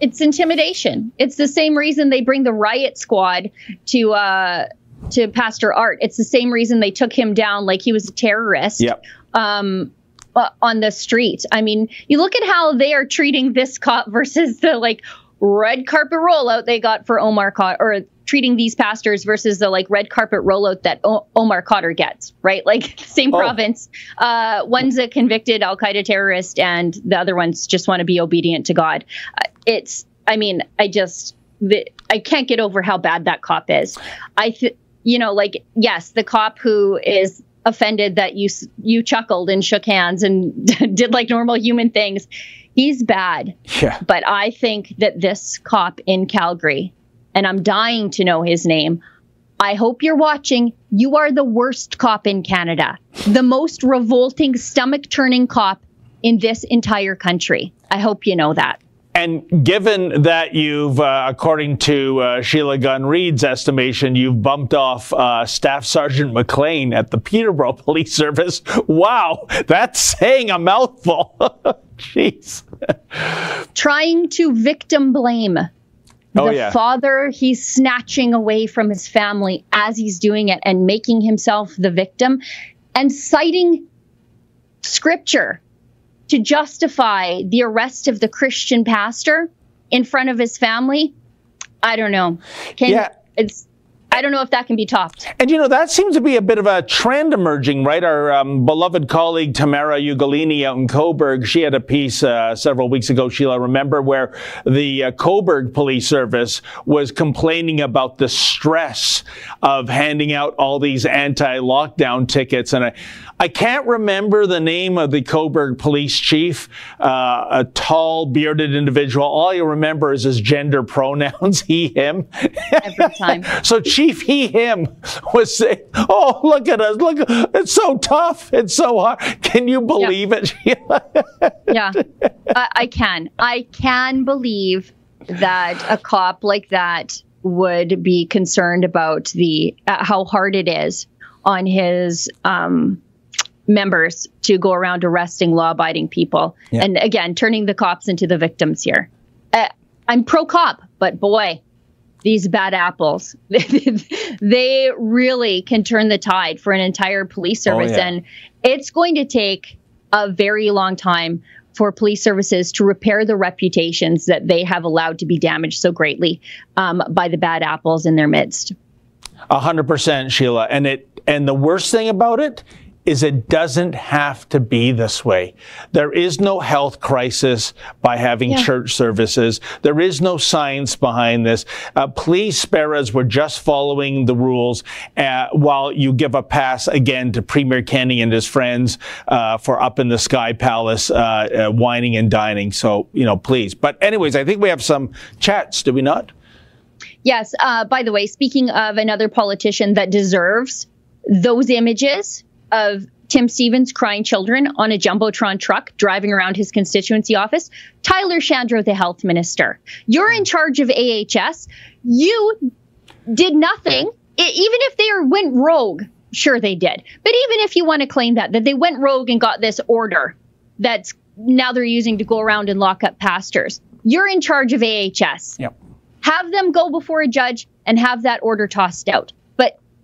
It's intimidation. It's the same reason they bring the riot squad to uh, to Pastor Art. It's the same reason they took him down like he was a terrorist. Yep. Um, uh, on the street. I mean, you look at how they are treating this cop versus the like red carpet rollout they got for Omar Khadr, or treating these pastors versus the like red carpet rollout that o- Omar Khadr gets, right? Like same oh. province. Uh, one's a convicted Al Qaeda terrorist, and the other ones just want to be obedient to God. Uh, it's, I mean, I just, the, I can't get over how bad that cop is. I, th- you know, like yes, the cop who is offended that you you chuckled and shook hands and did like normal human things. He's bad. Yeah. But I think that this cop in Calgary, and I'm dying to know his name. I hope you're watching. You are the worst cop in Canada, the most revolting, stomach turning cop in this entire country. I hope you know that. And given that you've, uh, according to uh, Sheila Gunn Reid's estimation, you've bumped off uh, Staff Sergeant McLean at the Peterborough Police Service, wow, that's saying a mouthful. Jeez. Trying to victim blame oh, the yeah. father he's snatching away from his family as he's doing it and making himself the victim and citing scripture to justify the arrest of the Christian pastor in front of his family, I don't know. Can, yeah. It's I don't know if that can be topped. And you know, that seems to be a bit of a trend emerging, right? Our um, beloved colleague Tamara Ugolini out in Cobourg, she had a piece uh, several weeks ago, Sheila, remember, where the uh, Cobourg Police Service was complaining about the stress of handing out all these anti lockdown tickets. And I, I can't remember the name of the Cobourg police chief, uh, a tall, bearded individual. All you remember is his gender pronouns, he, him. Every time. so Chief he, him was saying, oh, look at us. Look, it's so tough. It's so hard. Can you believe yeah. it? yeah, I, I can. I can believe that a cop like that would be concerned about the uh, how hard it is on his um, members to go around arresting law-abiding people, yeah. and again, turning the cops into the victims here. Uh, I'm pro cop, but boy, these bad apples, they really can turn the tide for an entire police oh, service, oh, yeah. and it's going to take a very long time for police services to repair the reputations that they have allowed to be damaged so greatly um, by the bad apples in their midst. A hundred percent, Sheila. And it and the worst thing about it is it doesn't have to be this way. There is no health crisis by having yeah. church services. There is no science behind this. Uh, please spare us. We're just following the rules uh, while you give a pass again to Premier Kenney and his friends uh, for up in the sky palace uh, uh, whining and dining. So, you know, please. But anyways, I think we have some chats, do we not? Yes. Uh, by the way, speaking of another politician that deserves those images, of Tim Stephens crying children on a Jumbotron truck driving around his constituency office. Tyler Shandro, the health minister. You're in charge of AHS. You did nothing. It, even if they went rogue, sure they did. But even if you want to claim that, that they went rogue and got this order that's now they're using to go around and lock up pastors, you're in charge of AHS. Yep. Have them go before a judge and have that order tossed out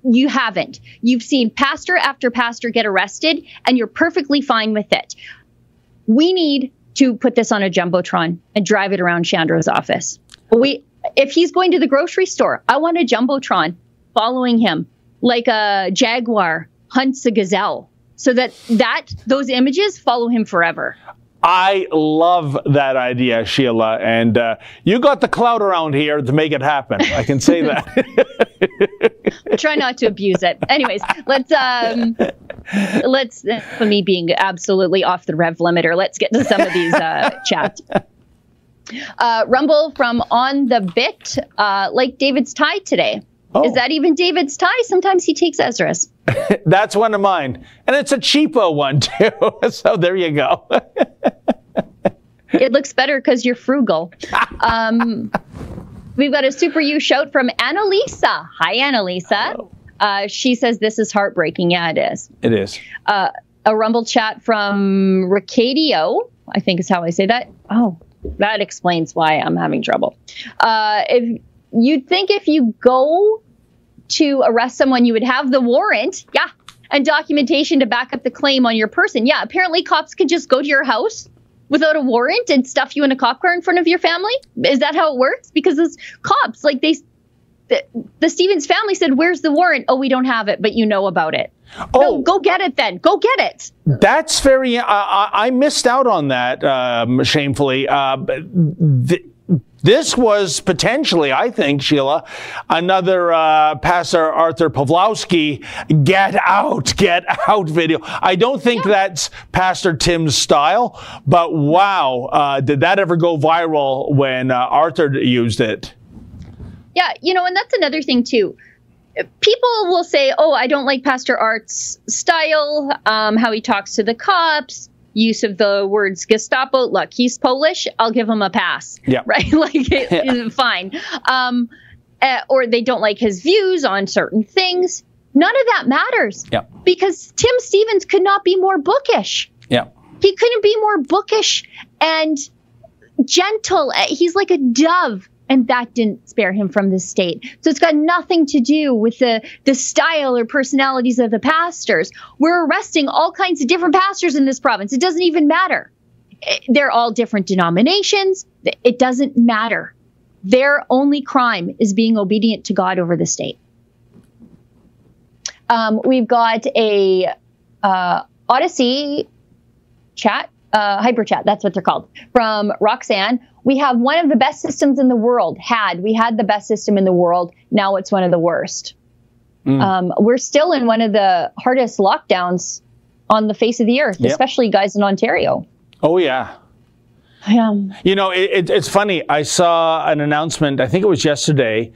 you haven't. You've seen pastor after pastor get arrested, and you're perfectly fine with it. We need to put this on a jumbotron and drive it around Shandro's office. We, if he's going to the grocery store, I want a jumbotron following him like a jaguar hunts a gazelle, so that that those images follow him forever. I love that idea, Sheila, and uh, you got the clout around here to make it happen. I can say that. Try not to abuse it. Anyways, let's um, let's for me being absolutely off the rev limiter. Let's get to some of these uh, chats. Uh, Rumble from on the bit, uh, like David's tie today. Oh. Is that even David's tie? Sometimes he takes Ezra's. That's one of mine. And it's a cheapo one, too. so there you go. it looks better because you're frugal. Um, we've got a super you shout from Annalisa. Hi, Annalisa. Uh, she says this is heartbreaking. Yeah, it is. It is. Uh, a rumble chat from Ricadio, I think is how I say that. Oh, that explains why I'm having trouble. Uh, if you'd think if you go to arrest someone, you would have the warrant, yeah, and documentation to back up the claim on your person. Yeah, apparently cops can just go to your house without a warrant and stuff you in a cop car in front of your family. Is that how it works? Because it's cops, like they, the, the Stephens family said, "Where's the warrant?" Oh, we don't have it, but you know about it. Oh, no, go get it then. Go get it. That's very. Uh, I missed out on that um, shamefully. Uh, th- this was potentially, I think, Sheila, another uh, Pastor Arthur Pawlowski get out, get out video. I don't think yeah. that's Pastor Tim's style, but wow, uh, did that ever go viral when uh, Arthur used it? Yeah, you know, and that's another thing too. People will say, "Oh, I don't like Pastor Art's style, um, how he talks to the cops." Use of the words Gestapo. Look, he's Polish. I'll give him a pass. Yeah. Right. like, it, yeah. fine. Um, uh, or they don't like his views on certain things. None of that matters. Yeah. Because Tim Stephens could not be more bookish. Yeah. He couldn't be more bookish and gentle. He's like a dove and that didn't spare him from the state. So it's got nothing to do with the, the style or personalities of the pastors. We're arresting all kinds of different pastors in this province. It doesn't even matter. They're all different denominations. It doesn't matter. Their only crime is being obedient to God over the state. Um, we've got a uh, Odysee chat, uh, hyper chat, that's what they're called, from Roxanne we have one of the best systems in the world. Had we had the best system in the world, now it's one of the worst. Mm. Um, we're still in one of the hardest lockdowns on the face of the earth, yep. especially guys in Ontario. Oh yeah. Yeah. You know, it, it, it's funny. I saw an announcement. I think it was yesterday,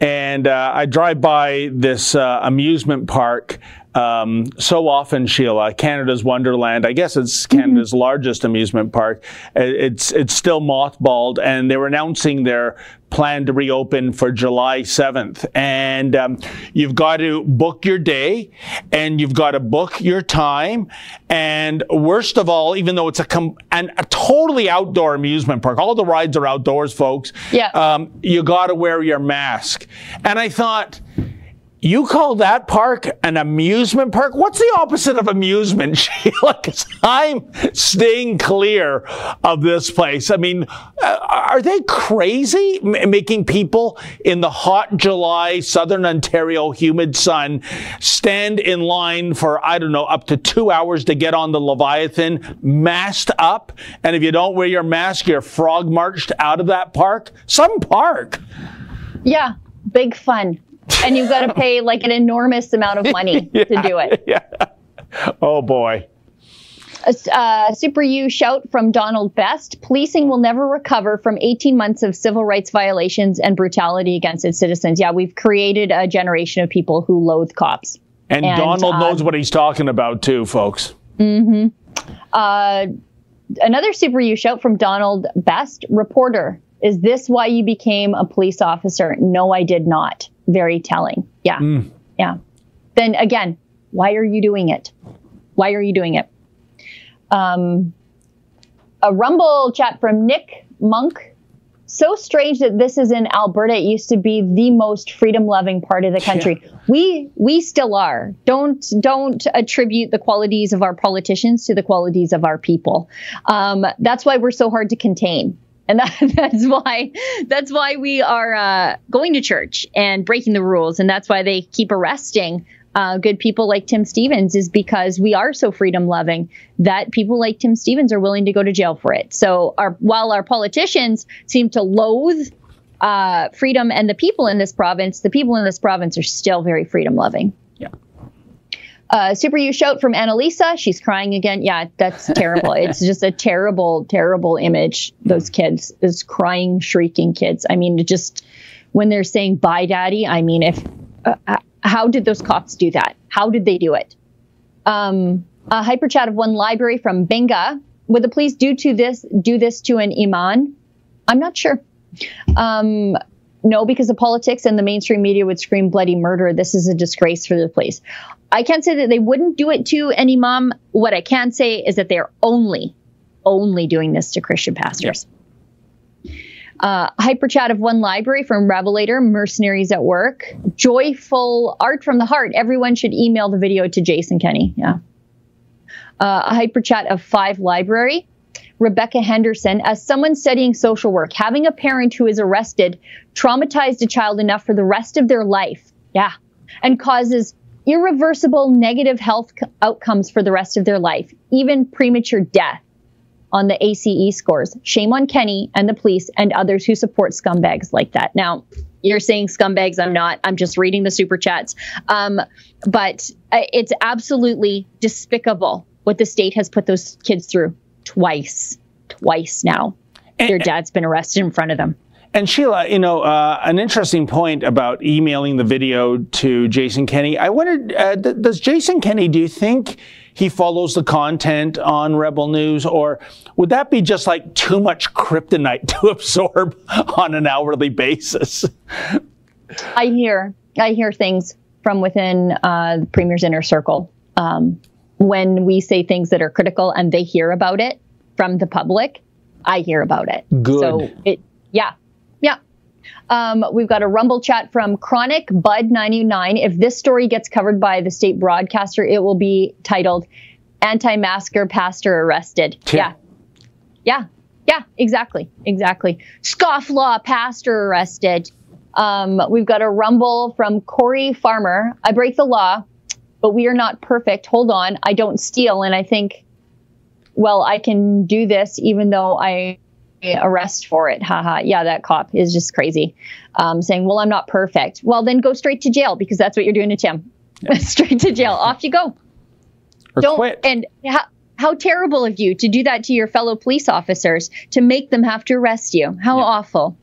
and uh, I drive by this uh, amusement park um, so often, Sheila, Canada's Wonderland. I guess it's mm-hmm. Canada's mm-hmm. largest amusement park. It's it's still mothballed, and they were announcing their plan to reopen for July 7th. And um, you've got to book your day, and you've got to book your time. And worst of all, even though it's a com- an, a totally outdoor amusement park, all the rides are outdoors, folks. Yeah. Um, you got to wear your mask. And I thought you call that park an amusement park? What's the opposite of amusement, Sheila? Because I'm staying clear of this place. I mean, uh, are they crazy making people in the hot July Southern Ontario humid sun stand in line for, I don't know, up to two hours to get on the Leviathan, masked up? And if you don't wear your mask, you're frog marched out of that park? Some park. Yeah, big fun and you've got to pay like an enormous amount of money yeah, to do it. Yeah. Oh boy. A uh, super U shout from Donald Best. Policing will never recover from 18 months of civil rights violations and brutality against its citizens. Yeah, we've created a generation of people who loathe cops. And, and Donald uh, knows what he's talking about too, folks. Mm-hmm. Uh, another super U shout from Donald Best. Reporter, is this why you became a police officer? No, I did not very telling. Yeah. Mm. Yeah. Then again, why are you doing it? Why are you doing it? Um, a Rumble chat from Nick Monk. So strange that this is in Alberta. It used to be the most freedom-loving part of the country. Yeah. We we still are. Don't don't attribute the qualities of our politicians to the qualities of our people. Um, that's why we're so hard to contain and that, that's why that's why we are uh, going to church and breaking the rules, and that's why they keep arresting uh, good people like Tim Stephens is because we are so freedom loving that people like Tim Stephens are willing to go to jail for it. So our, while our politicians seem to loathe uh, freedom and the people in this province, the people in this province are still very freedom loving. Yeah. Uh, Super You shout from Annalisa. She's crying again. Yeah, that's terrible. it's just a terrible, terrible image. Those kids, those crying, shrieking kids. I mean, just when they're saying "bye, daddy," I mean, if uh, uh how did those cops do that? How did they do it? Um, a hyper chat of one LBRY from Benga. Would the police do to this do this to an iman? I'm not sure. Um, no, because of politics and the mainstream media would scream bloody murder. This is a disgrace for the police. I can't say that they wouldn't do it to any mom. What I can say is that they're only, only doing this to Christian pastors. Uh, hyper chat of one LBRY from Revelator, Mercenaries at Work. Joyful art from the heart. Everyone should email the video to Jason Kenney. Yeah. Uh, a hyper chat of five LBRY. Rebecca Henderson, as someone studying social work, having a parent who is arrested traumatized a child enough for the rest of their life. Yeah. And causes irreversible negative health outcomes for the rest of their life, even premature death on the ACE scores. Shame on Kenney and the police and others who support scumbags like that. Now, you're saying scumbags. I'm not. I'm just reading the super chats. Um, but uh, it's absolutely despicable what the state has put those kids through twice, twice now. And, Their dad's been arrested in front of them. And Sheila, you know, uh, an interesting point about emailing the video to Jason Kenney. I wondered, uh, th- does Jason Kenney, do you think he follows the content on Rebel News, or would that be just like too much kryptonite to absorb on an hourly basis? I hear, I hear things from within uh, the Premier's inner circle. Um, when we say things that are critical and they hear about it from the public, I hear about it. Good. So it, yeah. Um, we've got a rumble chat from Chronic Bud 99. If this story gets covered by the state broadcaster, it will be titled "Anti-Masker Pastor Arrested." Yeah, yeah, yeah. Exactly, exactly. Scofflaw pastor arrested. Um, we've got a rumble from Corey Farmer. I break the law but we are not perfect. Hold on, I don't steal. And I think, well, I can do this even though I arrest for it. Haha. Yeah, that cop is just crazy. Um, saying, well, I'm not perfect. Well, then go straight to jail because that's what you're doing to Tim. Yeah. straight to jail. Off you go. Or don't quit. and how, how terrible of you to do that to your fellow police officers to make them have to arrest you. How yeah. awful.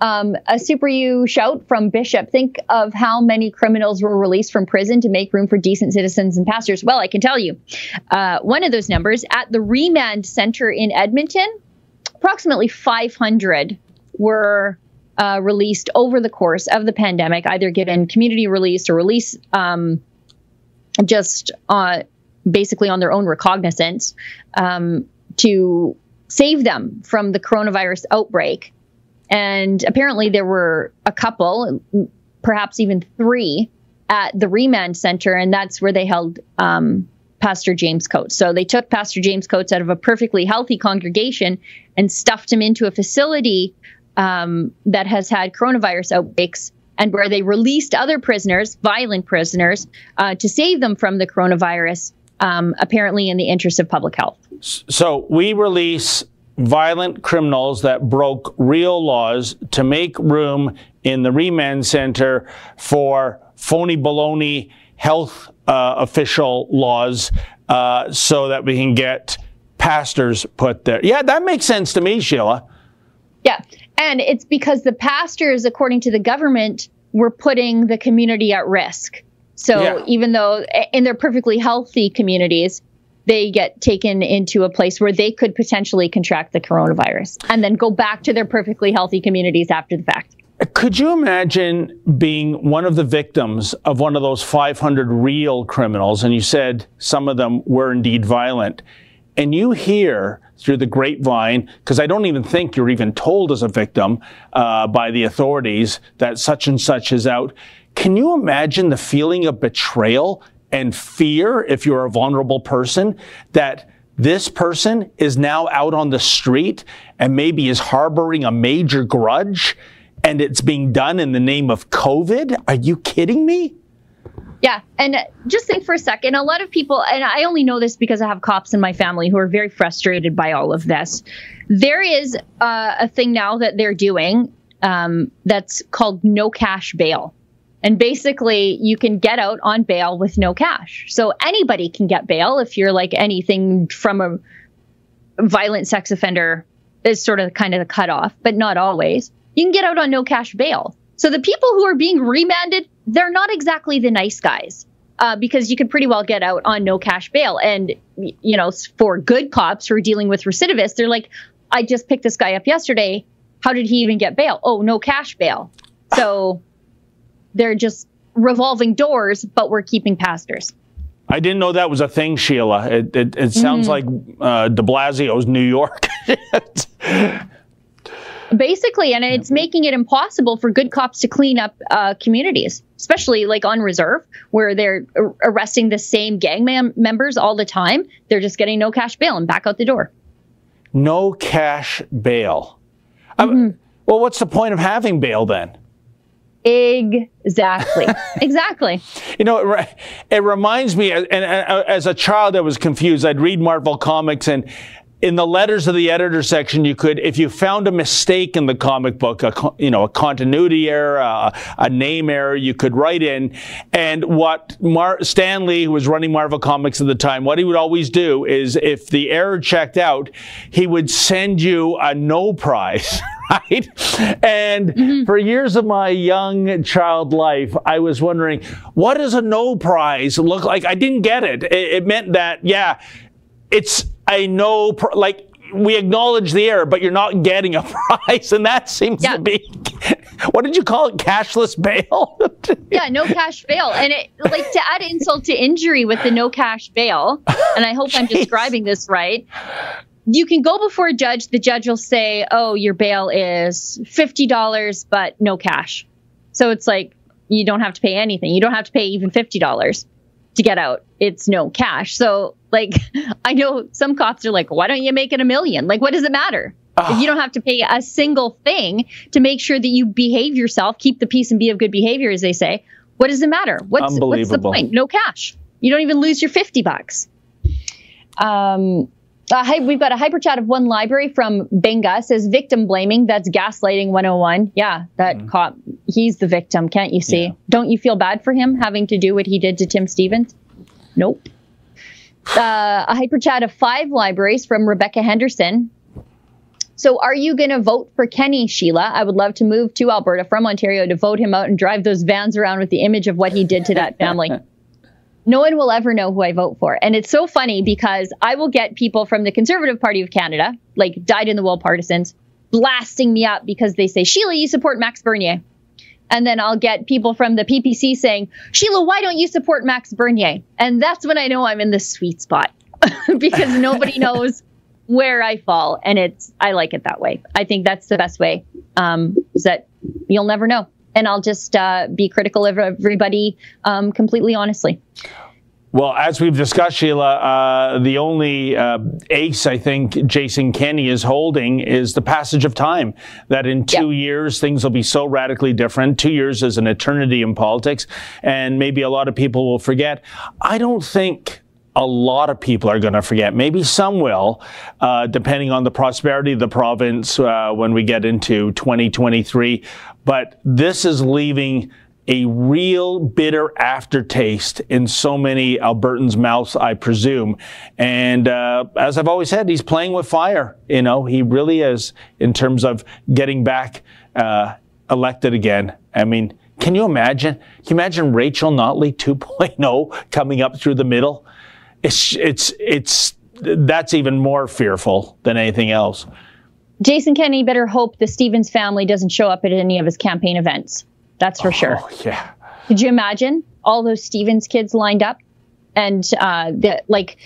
Um, a super you shout from Bishop. Think of how many criminals were released from prison to make room for decent citizens and pastors. Well, I can tell you uh, one of those numbers at the remand center in Edmonton, approximately 500 were uh, released over the course of the pandemic, either given community release or release um, just uh, basically on their own recognizance um, to save them from the coronavirus outbreak. And apparently, there were a couple, perhaps even three, at the remand center, and that's where they held um, Pastor James Coates. So they took Pastor James Coates out of a perfectly healthy congregation and stuffed him into a facility um, that has had coronavirus outbreaks and where they released other prisoners, violent prisoners, uh, to save them from the coronavirus, um, apparently in the interest of public health. So we release violent criminals that broke real laws to make room in the remand center for phony baloney health uh, official laws uh, so that we can get pastors put there. Yeah, that makes sense to me, Sheila. Yeah. And it's because the pastors, according to the government, were putting the community at risk. So yeah. even though in their perfectly healthy communities, they get taken into a place where they could potentially contract the coronavirus and then go back to their perfectly healthy communities after the fact. Could you imagine being one of the victims of one of those 500 real criminals? And you said some of them were indeed violent. And you hear through the grapevine, because I don't even think you're even told as a victim uh, by the authorities that such and such is out. Can you imagine the feeling of betrayal and fear if you're a vulnerable person that this person is now out on the street and maybe is harboring a major grudge and it's being done in the name of COVID? Are you kidding me? Yeah, and just think for a second. A lot of people, and I only know this because I have cops in my family who are very frustrated by all of this. There is uh, a thing now that they're doing um, that's called no cash bail. And basically, you can get out on bail with no cash. So anybody can get bail if you're like anything from a violent sex offender is sort of kind of the cutoff, but not always. You can get out on no cash bail. So the people who are being remanded, they're not exactly the nice guys. Uh, because you could pretty well get out on no cash bail. And, you know, for good cops who are dealing with recidivists, they're like, I just picked this guy up yesterday. How did he even get bail? Oh, no cash bail. So they're just revolving doors, but we're keeping pastors. I didn't know that was a thing, Sheila. It, it, it sounds mm. like uh, de Blasio's New York. Basically, and it's making it impossible for good cops to clean up uh, communities, especially like on reserve, where they're arresting the same gang mem- members all the time. They're just getting no cash bail and back out the door. No cash bail. Mm-hmm. well, what's the point of having bail then? Exactly. exactly. You know, it, it reminds me, and, and, as a child, I was confused. I'd read Marvel comics, and in the letters of the editor section, you could, if you found a mistake in the comic book, a you know a continuity error, a, a name error, you could write in. And what Mar- Stan Lee, who was running Marvel Comics at the time, what he would always do is, if the error checked out, he would send you a no prize. right? And mm-hmm. for years of my young child life, I was wondering, what does a no prize look like? I didn't get it. It, it meant that, yeah, it's a no, like, we acknowledge the error, but you're not getting a prize. And that seems yeah. to be, what did you call it? Cashless bail? yeah, no cash bail. And it, like to add insult to injury with the no cash bail, and I hope I'm describing this right you can go before a judge. The judge will say, "Oh, your bail is fifty dollars, but no cash." So it's like you don't have to pay anything. You don't have to pay even fifty dollars to get out. It's no cash. So like, I know some cops are like, "Why don't you make it a million? Like, what does it matter?" If you don't have to pay a single thing to make sure that you behave yourself, keep the peace and be of good behavior, as they say, what does it matter? What's, what's the point? No cash. You don't even lose your 50 bucks. Um, uh, we've got a hyper chat of one LBRY from Benga says victim blaming. That's gaslighting 101. Yeah, that mm. cop, he's the victim. Can't you see? Yeah. Don't you feel bad for him having to do what he did to Tim Stephens? Nope. Uh, a hyper chat of five LBRYs from Rebecca Henderson. So, are you going to vote for Kenney, Sheila? I would love to move to Alberta from Ontario to vote him out and drive those vans around with the image of what he did to that family. no one will ever know who I vote for. And it's so funny because I will get people from the Conservative Party of Canada, like dyed in the wool partisans, blasting me up because they say, Sheila, you support Max Bernier. And then I'll get people from the PPC saying, Sheila, why don't you support Max Bernier? And that's when I know I'm in the sweet spot because nobody knows where I fall. And it's, I like it that way. I think that's the best way, um, is that you'll never know and I'll just uh, be critical of everybody um, completely honestly. Well, as we've discussed, Sheila, uh, the only uh, ace I think Jason Kenney is holding is the passage of time. That in two yep. years, things will be so radically different. Two years is an eternity in politics, and maybe a lot of people will forget. I don't think a lot of people are going to forget. Maybe some will, uh, depending on the prosperity of the province uh, when we get into 2023. But this is leaving a real bitter aftertaste in so many Albertans' mouths, I presume. And uh, as I've always said, he's playing with fire. You know, he really is in terms of getting back uh, elected again. I mean, can you imagine? Can you imagine Rachel Notley 2.0 coming up through the middle? It's it's it's that's even more fearful than anything else. Jason Kenney better hope the Stephens family doesn't show up at any of his campaign events. That's for oh, sure. Yeah. Could you imagine all those Stephens kids lined up? And uh, the, like,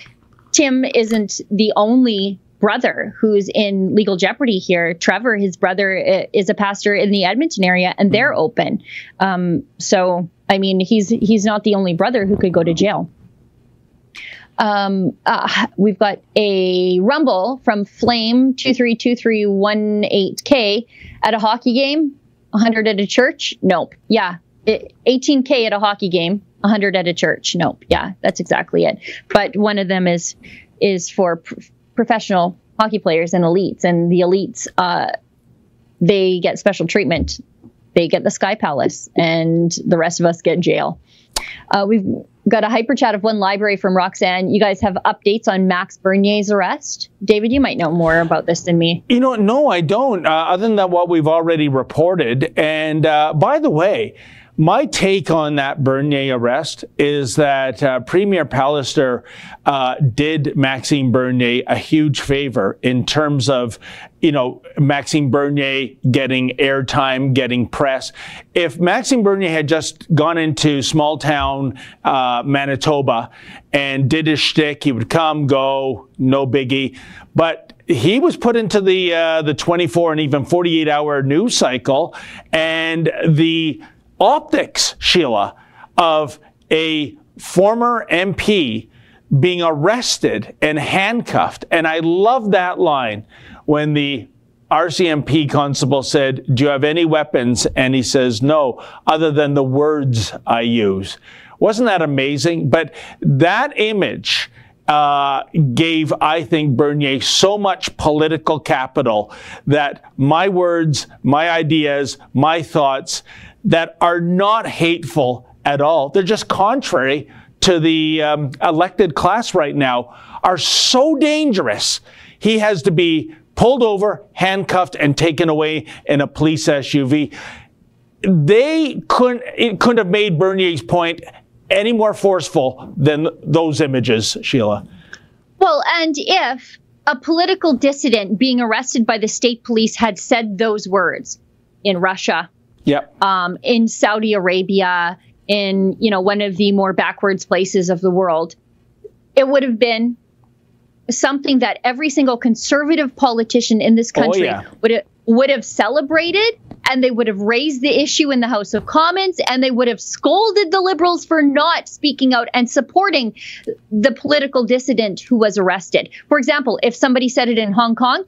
Tim isn't the only brother who's in legal jeopardy here. Trevor, his brother, is a pastor in the Edmonton area, and they're mm-hmm. open. Um, so, I mean, he's he's not the only brother who could go to jail. Um, uh, we've got a rumble from Flame two three two three one eight K at a hockey game. 100 at a church? Nope. Yeah, 18K at a hockey game. 100 at a church. Nope. Yeah, that's exactly it. But one of them is is for pr- professional hockey players and elites, and the elites uh, they get special treatment. They get the Sky Palace, and the rest of us get jail. Uh, we've got a hyper chat of one LBRY from Roxanne. You guys have updates on Max Bernier's arrest. David, you might know more about this than me. You know, no, I don't, uh, other than what we've already reported. And uh, by the way, my take on that Bernier arrest is that uh, Premier Pallister uh, did Maxime Bernier a huge favor in terms of, you know, Maxime Bernier getting airtime, getting press. If Maxime Bernier had just gone into small town uh, Manitoba and did his shtick, he would come, go, no biggie. But he was put into the uh, the 24 and even 48 hour news cycle, and the optics, Sheila, of a former MP being arrested and handcuffed. And I love that line when the RCMP constable said, Do you have any weapons? And he says, No, other than the words I use. Wasn't that amazing? But that image uh, gave, I think, Bernier so much political capital that my words, my ideas, my thoughts, that are not hateful at all. They're just contrary to the um, elected class right now are so dangerous. He has to be pulled over, handcuffed, and taken away in a police SUV. They couldn't, it couldn't have made Bernier's point any more forceful than those images, Sheila. Well, and if a political dissident being arrested by the state police had said those words in Russia, Yep. Um, in Saudi Arabia, in you know one of the more backwards places of the world, it would have been something that every single conservative politician in this oh, country oh, yeah. would have, would have celebrated and they would have raised the issue in the House of Commons and they would have scolded the liberals for not speaking out and supporting the political dissident who was arrested. For example, if somebody said it in Hong Kong,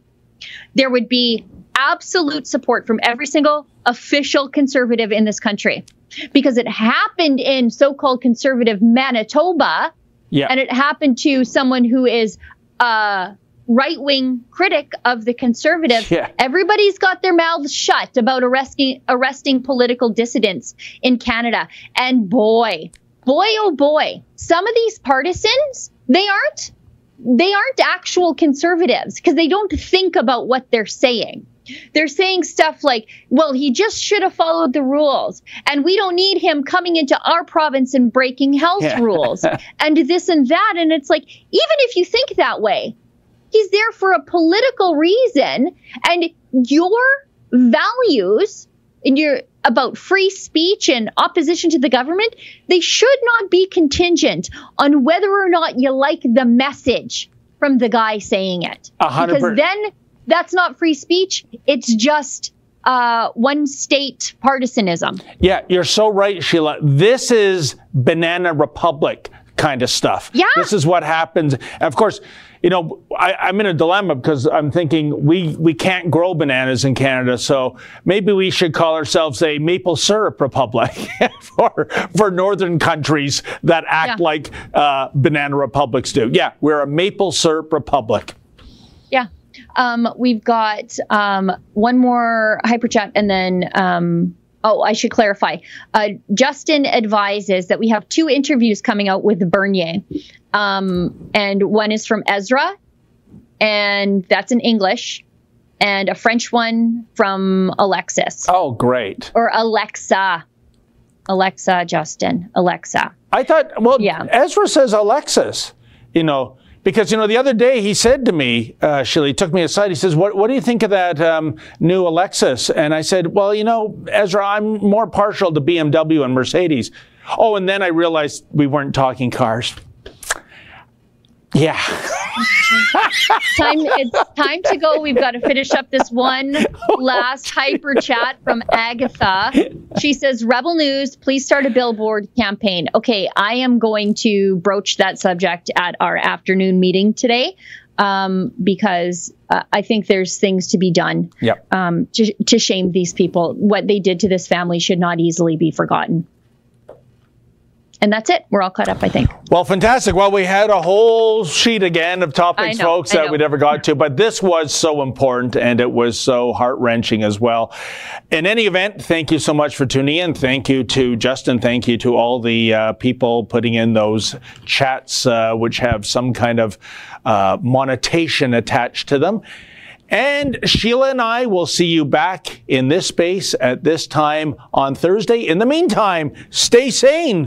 there would be absolute support from every single official conservative in this country because it happened in so-called conservative Manitoba yeah. and it happened to someone who is a right-wing critic of the conservative yeah. everybody's got their mouths shut about arresting arresting political dissidents in Canada and boy boy oh boy some of these partisans they aren't they aren't actual conservatives because they don't think about what they're saying. They're saying stuff like, well, he just should have followed the rules. And we don't need him coming into our province and breaking health yeah. rules and this and that. And it's like, even if you think that way, he's there for a political reason. And your values and your about free speech and opposition to the government, they should not be contingent on whether or not you like the message from the guy saying it. 100. Because then that's not free speech. It's just uh, one state partisanism. Yeah, you're so right, Sheila. This is Banana Republic kind of stuff. Yeah. This is what happens. And of course, you know, I, am in a dilemma because I'm thinking we, we can't grow bananas in Canada, so maybe we should call ourselves a maple syrup republic for, for northern countries that act yeah. like uh, banana republics do. Yeah, we're a maple syrup republic. Um, we've got um, one more hyper chat and then um, Oh, I should clarify. Uh, Justin advises that we have two interviews coming out with Bernier. Um, and one is from Ezra, and that's in English, and a French one from Alexis. Oh, great. Or Alexa. Alexa, Justin. Alexa. I thought, well, yeah. Ezra says Alexis. You know, because, you know, the other day he said to me, uh, Shilly, took me aside, he says, what, what do you think of that um, new Alexis? And I said, well, you know, Ezra, I'm more partial to BMW and Mercedes. Oh, and then I realized we weren't talking cars. Yeah. time it's time to go. We've got to finish up this one last hyper chat from Agatha. She says, "Rebel News, please start a billboard campaign." Okay, I am going to broach that subject at our afternoon meeting today um, because uh, I think there's things to be done yep. um, to, to shame these people. What they did to this family should not easily be forgotten. And that's it. We're all caught up, I think. Well, fantastic. Well, we had a whole sheet again of topics, know, folks, that we never got to, but this was so important and it was so heart wrenching as well. In any event, thank you so much for tuning in. Thank you to Justin. Thank you to all the uh, people putting in those chats, uh, which have some kind of uh, monetization attached to them. And Sheila and I will see you back in this space at this time on Thursday. In the meantime, stay sane.